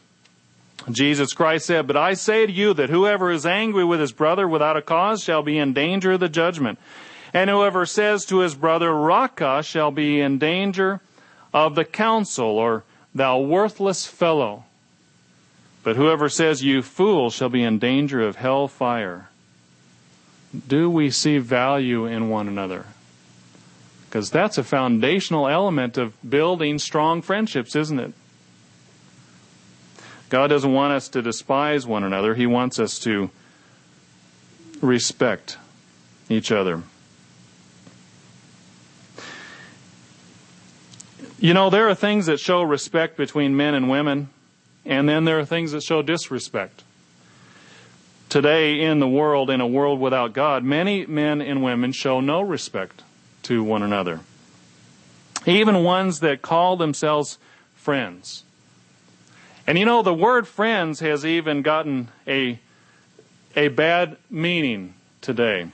Jesus Christ said, But I say to you that whoever is angry with his brother without a cause shall be in danger of the judgment. And whoever says to his brother, Raca, shall be in danger of the council, or thou worthless fellow. But whoever says, You fool, shall be in danger of hell fire. Do we see value in one another? Because that's a foundational element of building strong friendships, isn't it? God doesn't want us to despise one another. He wants us to respect each other. You know, there are things that show respect between men and women, and then there are things that show disrespect. Today, in the world, in a world without God, many men and women show no respect to one another. Even ones that call themselves friends. And you know, the word friends has even gotten a, a bad meaning today.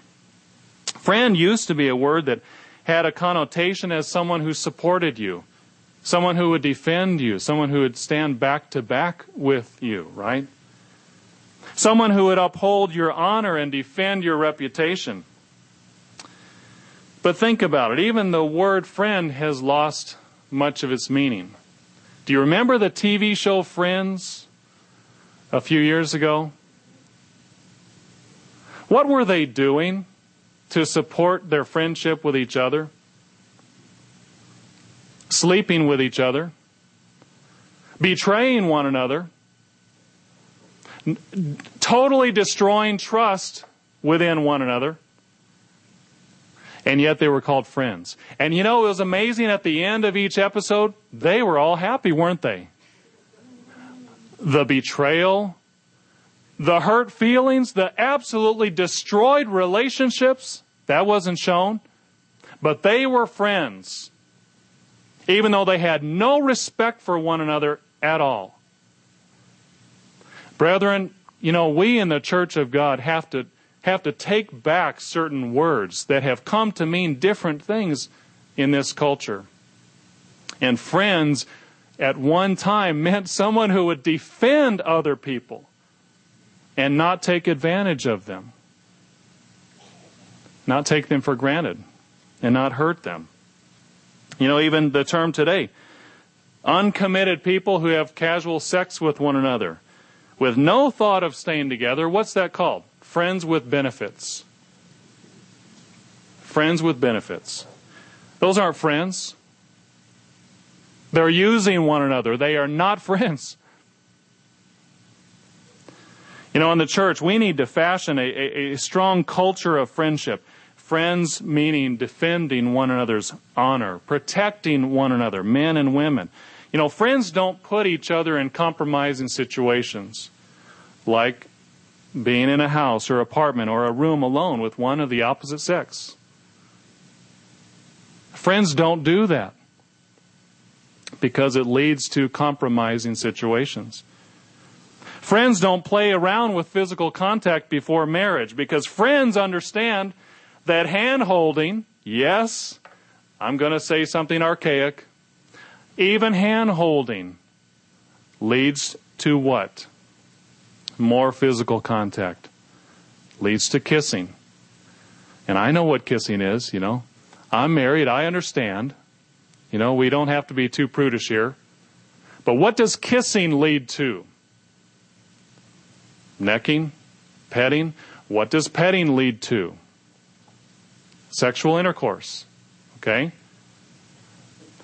Friend used to be a word that had a connotation as someone who supported you, someone who would defend you, someone who would stand back to back with you, right? Someone who would uphold your honor and defend your reputation. But think about it. Even the word friend has lost much of its meaning. Do you remember the TV show Friends a few years ago? What were they doing to support their friendship with each other? Sleeping with each other, betraying one another, totally destroying trust within one another and yet they were called friends. And you know, it was amazing at the end of each episode, they were all happy, weren't they? The betrayal, the hurt feelings, the absolutely destroyed relationships, that wasn't shown. But they were friends, even though they had no respect for one another at all. Brethren, you know, we in the church of God have to have to take back certain words that have come to mean different things in this culture. And friends at one time meant someone who would defend other people and not take advantage of them, not take them for granted, and not hurt them. You know, even the term today uncommitted people who have casual sex with one another with no thought of staying together, what's that called? Friends with benefits. Friends with benefits. Those aren't friends. They're using one another. They are not friends. You know, in the church, we need to fashion a, a, a, strong culture of friendship. Friends meaning defending one another's honor, protecting one another, men and women. You know, friends don't put each other in compromising situations like being in a house or apartment or a room alone with one of the opposite sex. Friends don't do that because it leads to compromising situations. Friends don't play around with physical contact before marriage because friends understand that hand holding, yes, I'm going to say something archaic, even hand holding leads to what? More physical contact leads to kissing. And I know what kissing is, you know. I'm married, I understand. You know, we don't have to be too prudish here. But what does kissing lead to? Necking? Petting? What does petting lead to? Sexual intercourse. Okay?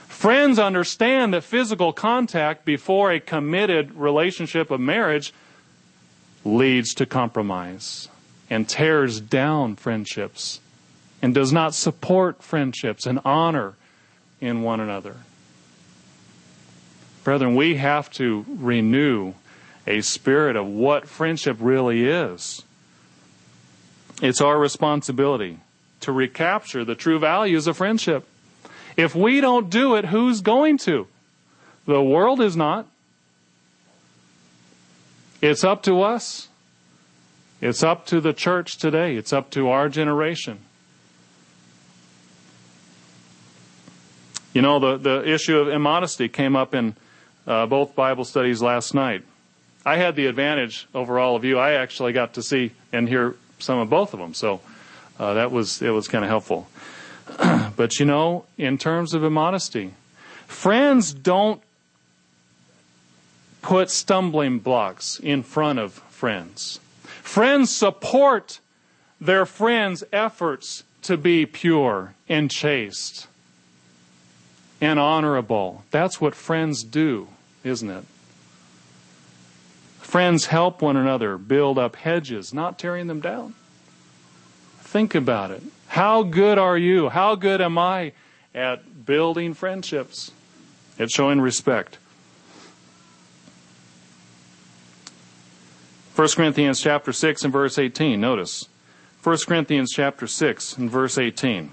Friends understand that physical contact before a committed relationship of marriage leads to compromise and tears down friendships and does not support friendships and honor in one another. Brethren, we have to renew a spirit of what friendship really is. It's our responsibility to recapture the true values of friendship. If we don't do it, who's going to? The world is not. It's up to us. It's up to the church today. It's up to our generation. You know, the, the issue of immodesty came up in uh, both Bible studies last night. I had the advantage over all of you. I actually got to see and hear some of both of them, so uh, that was it was kind of helpful. but you know, in terms of immodesty, friends don't put stumbling blocks in front of friends. Friends support their friends' efforts to be pure and chaste and honorable. That's what friends do, isn't it? Friends help one another build up hedges, not tearing them down. Think about it. How good are you? How good am I at building friendships? At showing respect. 1 Corinthians chapter 6 and verse 18. Notice. 1 Corinthians chapter 6 and verse 18.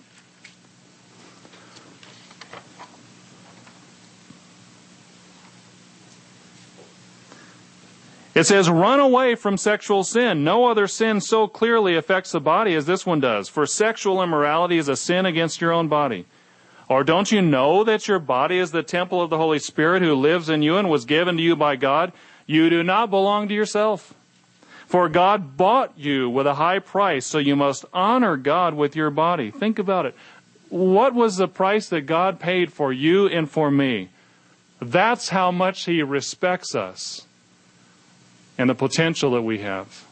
It says, run away from sexual sin. No other sin so clearly affects the body as this one does. For sexual immorality is a sin against your own body. Or don't you know that your body is the temple of the Holy Spirit who lives in you and was given to you by God? You do not belong to yourself. For God bought you with a high price, so you must honor God with your body. Think about it. What was the price that God paid for you and for me? That's how much He respects us and the potential that we have.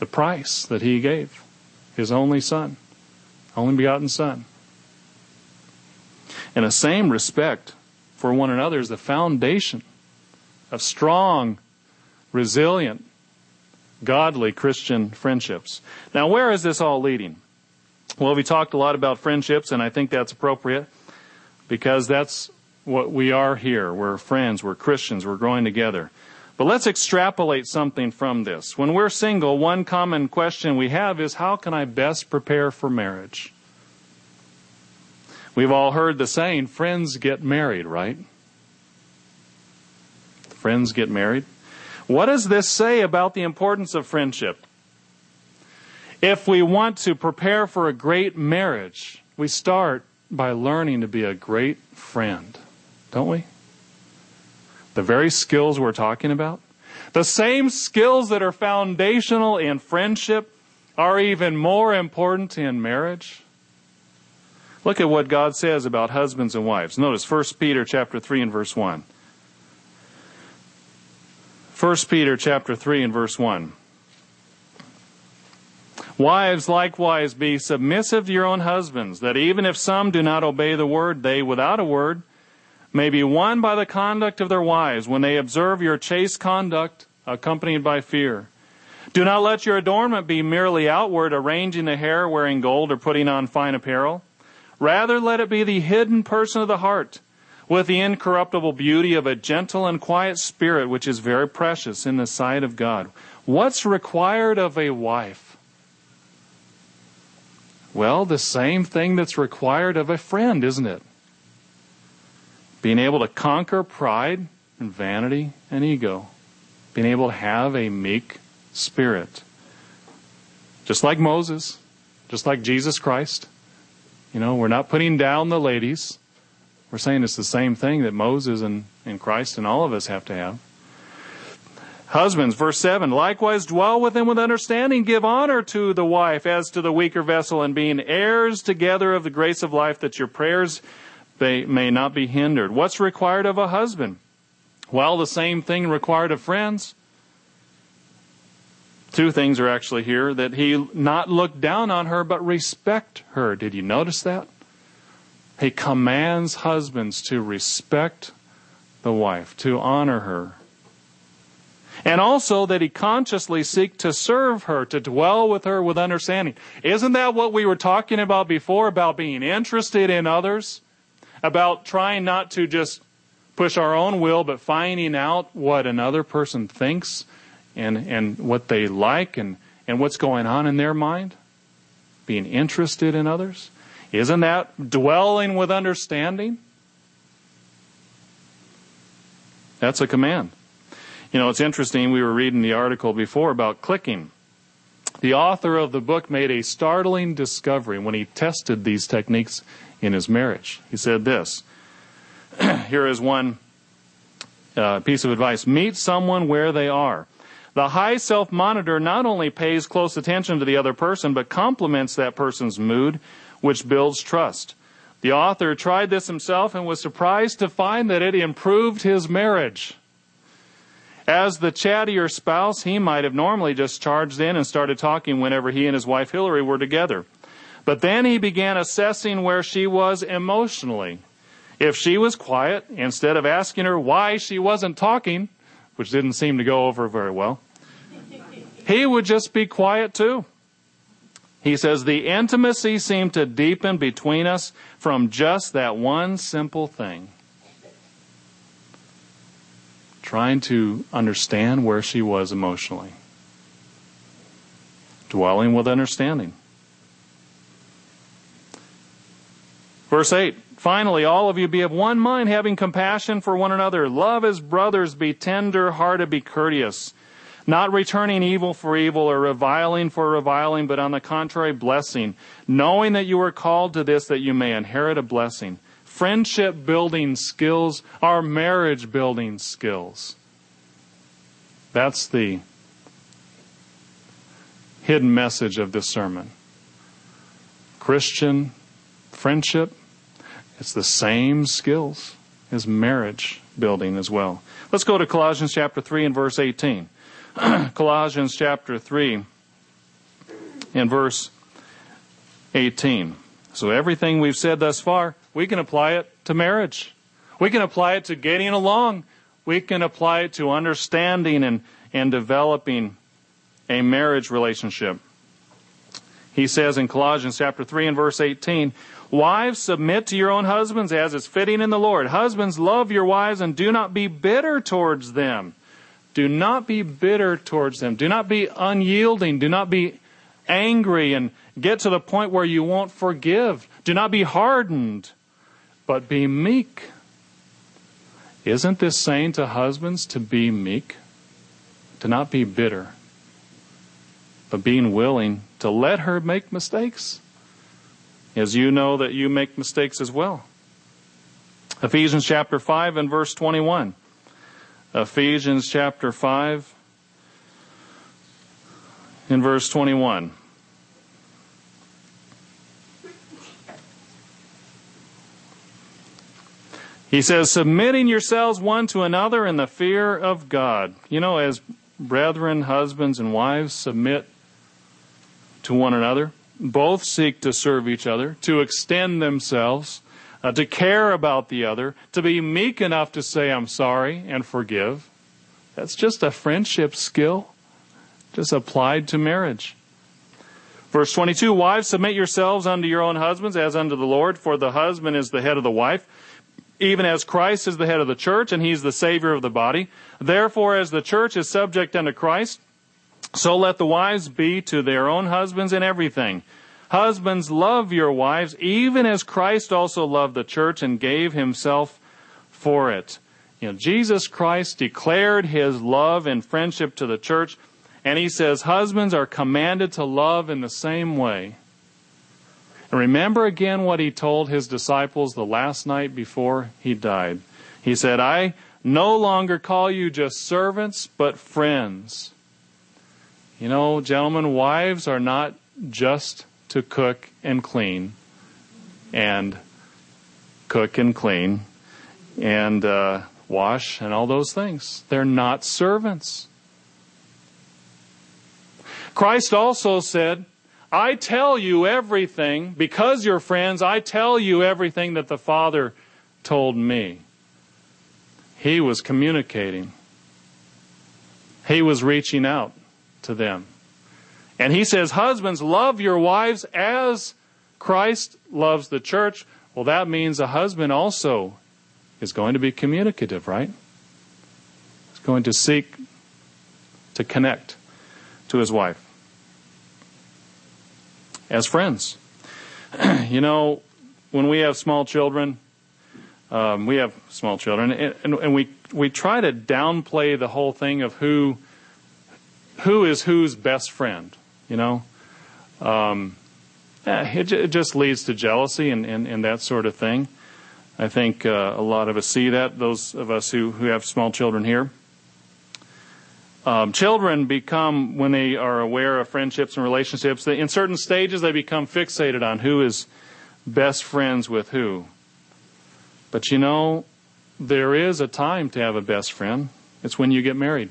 The price that he gave his only son, only begotten son. And the same respect for one another is the foundation of strong, resilient, godly Christian friendships. Now, where is this all leading? Well, we talked a lot about friendships, and I think that's appropriate because that's what we are here. We're friends, we're Christians, we're growing together. But let's extrapolate something from this. When we're single, one common question we have is how can I best prepare for marriage? We've all heard the saying, friends get married, right? Friends get married. What does this say about the importance of friendship? If we want to prepare for a great marriage, we start by learning to be a great friend, don't we? The very skills we're talking about. The same skills that are foundational in friendship are even more important in marriage. Look at what God says about husbands and wives. Notice 1 Peter chapter 3 and verse 1. 1 Peter chapter 3 and verse 1. Wives likewise be submissive to your own husbands, that even if some do not obey the word, they without a word may be won by the conduct of their wives when they observe your chaste conduct accompanied by fear. Do not let your adornment be merely outward, arranging the hair, wearing gold, or putting on fine apparel. Rather, let it be the hidden person of the heart, with the incorruptible beauty of a gentle and quiet spirit, which is very precious in the sight of God. What's required of a wife? Well, the same thing that's required of a friend, isn't it? Being able to conquer pride and vanity and ego. Being able to have a meek spirit. Just like Moses, just like Jesus Christ. You know, we're not putting down the ladies. We're saying it's the same thing that Moses and, and Christ and all of us have to have. Husbands, verse 7, likewise dwell with them with understanding, give honor to the wife as to the weaker vessel, and being heirs together of the grace of life, that your prayers they may not be hindered. What's required of a husband? Well, the same thing required of friends. Two things are actually here that he not look down on her, but respect her. Did you notice that? He commands husbands to respect the wife, to honor her. And also that he consciously seek to serve her, to dwell with her with understanding. Isn't that what we were talking about before about being interested in others? about trying not to just push our own will, but finding out what another person thinks and, and what they like and, and what's going on in their mind, being interested in others. Isn't that dwelling with understanding? That's a command. You know, it's interesting. We were reading the article before about clicking. The author of the book made a startling discovery when he tested these techniques in his marriage. He said this Here is one uh, piece of advice meet someone where they are. The high self monitor not only pays close attention to the other person, but compliments that person's mood, which builds trust. The author tried this himself and was surprised to find that it improved his marriage. As the chattier spouse, he might have normally just charged in and started talking whenever he and his wife Hillary were together. But then he began assessing where she was emotionally. If she was quiet, instead of asking her why she wasn't talking, which didn't seem to go over very well, he would just be quiet too. He says, the intimacy seemed to deepen between us from just that one simple thing trying to understand where she was emotionally, dwelling with understanding. Verse 8 Finally, all of you be of one mind, having compassion for one another. Love as brothers, be tender hearted, be courteous, not returning evil for evil or reviling for reviling, but on the contrary, blessing, knowing that you are called to this that you may inherit a blessing friendship building skills are marriage building skills. That's the hidden message of this sermon. Christian friendship, it's the same skills as marriage building as well. Let's go to Colossians chapter 3 and verse 18. Colossians chapter 3 and verse 18. So everything we've said thus far we can apply it to marriage. We can apply it to getting along. We can apply it to understanding and, and developing a marriage relationship. He says in Colossians chapter 3 and verse 18, Wives, submit to your own husbands as is fitting in the Lord. Husbands, love your wives and do not be bitter towards them. Do not be bitter towards them. Do not be unyielding. Do not be angry and get to the point where you won't forgive. Do not be hardened but be meek. Isn't this saying to husbands to be meek? To not be bitter, but being willing to let her make mistakes, as you know that you make mistakes as well. Ephesians chapter 5 and verse 21. Ephesians chapter 5 in verse 21. He says, submitting yourselves one to another in the fear of God. You know, as brethren, husbands, and wives submit to one another, both seek to serve each other, to extend themselves, uh, to care about the other, to be meek enough to say, I'm sorry and forgive. That's just a friendship skill, just applied to marriage. Verse 22 Wives, submit yourselves unto your own husbands as unto the Lord, for the husband is the head of the wife even as Christ is the head of the church and he's the savior of the body. Therefore, as the church is subject unto Christ, so let the wives be to their own husbands in everything. Husbands, love your wives, even as Christ also loved the church and gave himself for it. You know, Jesus Christ declared his love and friendship to the church, and he says husbands are commanded to love in the same way. And remember again what he told his disciples the last night before he died. He said, I no longer call you just servants, but friends. You know, gentlemen, wives are not just to cook and clean and cook and clean and uh, wash and all those things. They're not servants. Christ also said, I tell you everything, because you're friends, I tell you everything that the Father told me. He was communicating. He was reaching out to them. And he says, Husbands, love your wives as Christ loves the church. Well, that means a husband also is going to be communicative, right? He's going to seek to connect to his wife as friends. you know, when we have small children, um, we have small children, and, and, and, we we try to downplay the whole thing of who who is whose best friend. You know, um, it, it, just leads to jealousy and, and, and, that sort of thing. I think uh, a lot of us see that. Those of us who who have small children here. Um, children become, when they are aware of friendships and relationships, they, in certain stages they become fixated on who is best friends with who. But you know, there is a time to have a best friend. It's when you get married.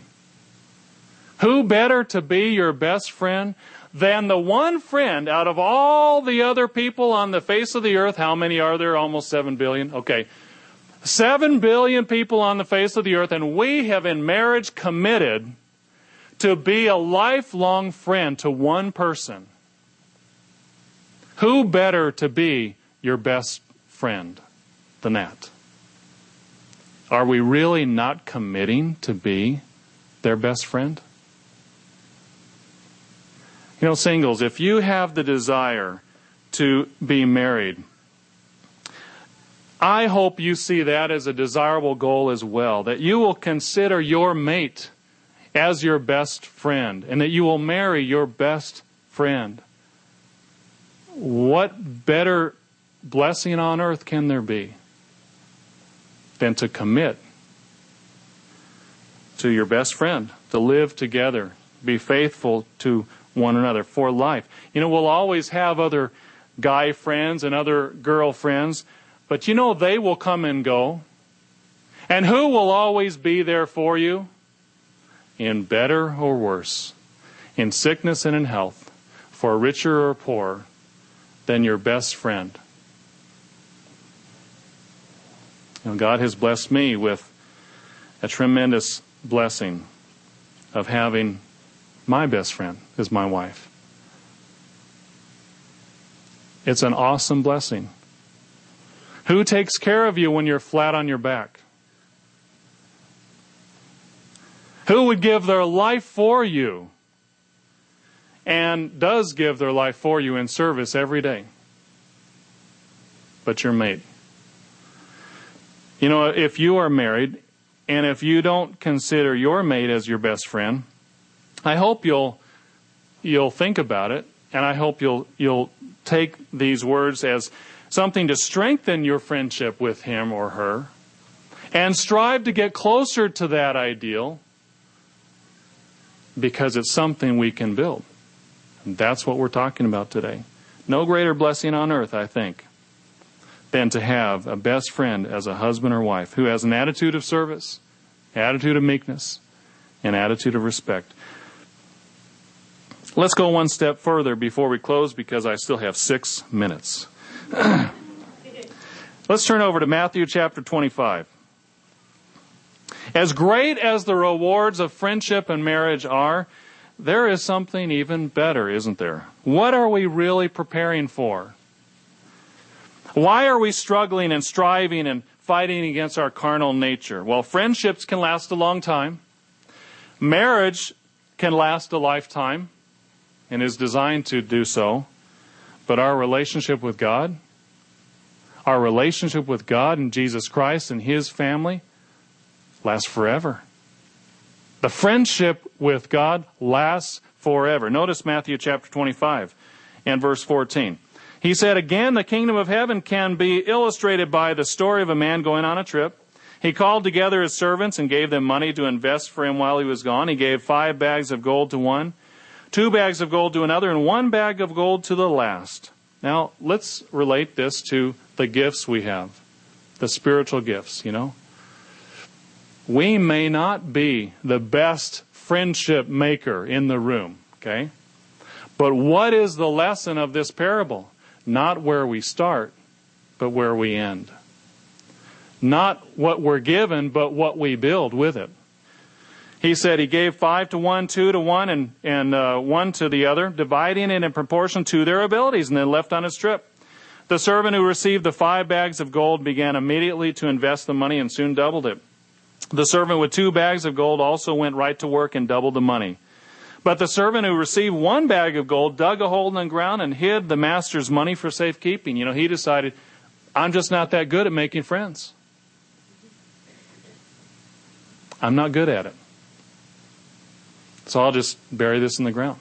Who better to be your best friend than the one friend out of all the other people on the face of the earth? How many are there? Almost seven billion. Okay. Seven billion people on the face of the earth, and we have in marriage committed to be a lifelong friend to one person. Who better to be your best friend than that? Are we really not committing to be their best friend? You know, singles, if you have the desire to be married, I hope you see that as a desirable goal as well, that you will consider your mate as your best friend and that you will marry your best friend. What better blessing on earth can there be than to commit to your best friend, to live together, be faithful to one another for life? You know, we'll always have other guy friends and other girl friends, but you know, they will come and go. And who will always be there for you? in better or worse, in sickness and in health, for richer or poor, than your best friend. Know, God has blessed me with a tremendous blessing of having my best friend is my wife. It's an awesome blessing. Who takes care of you when you're flat on your back? who would give their life for you and does give their life for you in service every day. But your mate. You know, if you are married and if you don't consider your mate as your best friend, I hope you'll you'll think about it and I hope you'll you'll take these words as something to strengthen your friendship with him or her and strive to get closer to that ideal because it's something we can build. And that's what we're talking about today. No greater blessing on earth, I think, than to have a best friend as a husband or wife who has an attitude of service, attitude of meekness, and attitude of respect. Let's go one step further before we close because I still have six minutes. Let's turn over to Matthew chapter 25. As great as the rewards of friendship and marriage are, there is something even better, isn't there? What are we really preparing for? Why are we struggling and striving and fighting against our carnal nature? Well, friendships can last a long time. Marriage can last a lifetime and is designed to do so. But our relationship with God, our relationship with God and Jesus Christ and His family, lasts forever. The friendship with God lasts forever. Notice Matthew chapter 25 and verse 14. He said, Again, the kingdom of heaven can be illustrated by the story of a man going on a trip. He called together his servants and gave them money to invest for him while he was gone. He gave five bags of gold to one, two bags of gold to another, and one bag of gold to the last. Now, let's relate this to the gifts we have, the spiritual gifts, you know. We may not be the best friendship maker in the room, okay? But what is the lesson of this parable? Not where we start, but where we end. Not what we're given, but what we build with it. He said he gave five to one, two to one, and, and uh, one to the other, dividing it in proportion to their abilities, and then left on his trip. The servant who received the five bags of gold began immediately to invest the money and soon doubled it. The servant with two bags of gold also went right to work and doubled the money. But the servant who received one bag of gold dug a hole in the ground and hid the master's money for safekeeping. You know, he decided, I'm just not that good at making friends. I'm not good at it. So I'll just bury this in the ground.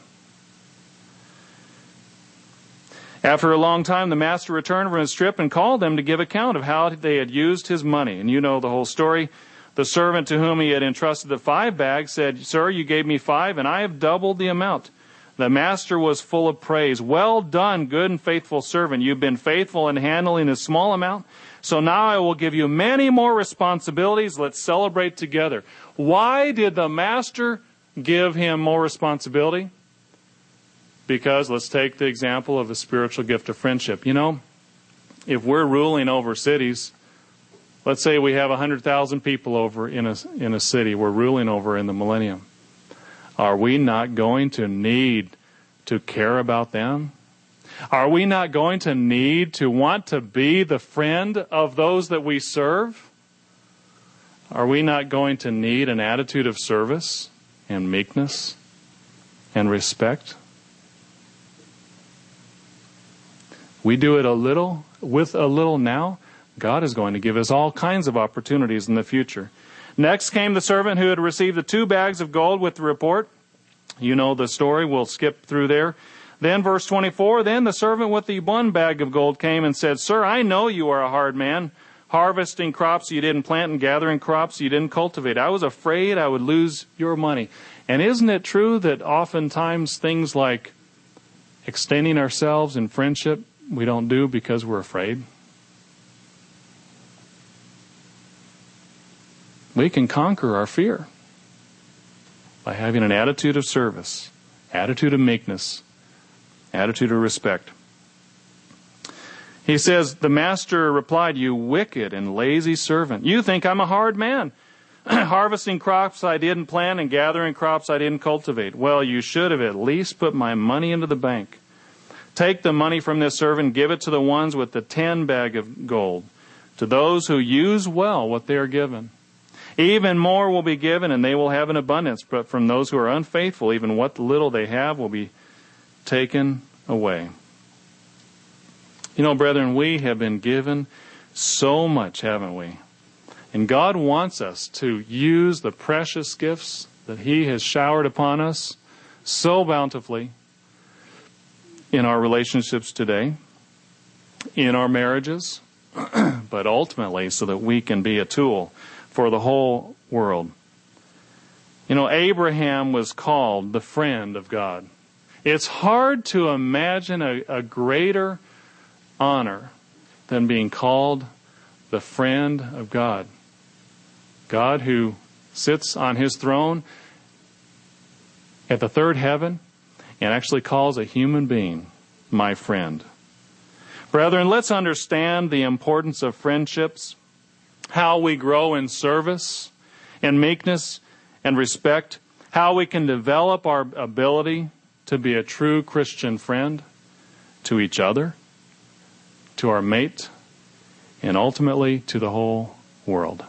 After a long time, the master returned from his trip and called them to give account of how they had used his money. And you know the whole story. The servant to whom he had entrusted the five bags said, Sir, you gave me five, and I have doubled the amount. The master was full of praise. Well done, good and faithful servant. You've been faithful in handling a small amount. So now I will give you many more responsibilities. Let's celebrate together. Why did the master give him more responsibility? Because let's take the example of the spiritual gift of friendship. You know, if we're ruling over cities, let's say we have 100,000 people over in a, in a city we're ruling over in the millennium. Are we not going to need to care about them? Are we not going to need to want to be the friend of those that we serve? Are we not going to need an attitude of service and meekness and respect? We do it a little, with a little now. God is going to give us all kinds of opportunities in the future. Next came the servant who had received the two bags of gold with the report. You know the story. We'll skip through there. Then, verse 24, then the servant with the one bag of gold came and said, Sir, I know you are a hard man, harvesting crops you didn't plant and gathering crops you didn't cultivate. I was afraid I would lose your money. And isn't it true that oftentimes things like extending ourselves in friendship we don't do because we're afraid. We can conquer our fear by having an attitude of service, attitude of meekness, attitude of respect. He says, The master replied, You wicked and lazy servant. You think I'm a hard man, harvesting crops I didn't plant and gathering crops I didn't cultivate. Well, you should have at least put my money into the bank. Take the money from this servant, give it to the ones with the ten bag of gold, to those who use well what they are given. Even more will be given, and they will have an abundance. But from those who are unfaithful, even what little they have will be taken away. You know, brethren, we have been given so much, haven't we? And God wants us to use the precious gifts that He has showered upon us so bountifully in our relationships today, in our marriages, but ultimately so that we can be a tool for the whole world. You know, Abraham was called the friend of God. It's hard to imagine a, a greater honor than being called the friend of God. God who sits on his throne at the third heaven and actually calls a human being my friend. Brethren, let's understand the importance of friendships, how we grow in service and meekness and respect, how we can develop our ability to be a true Christian friend to each other, to our mate, and ultimately to the whole world.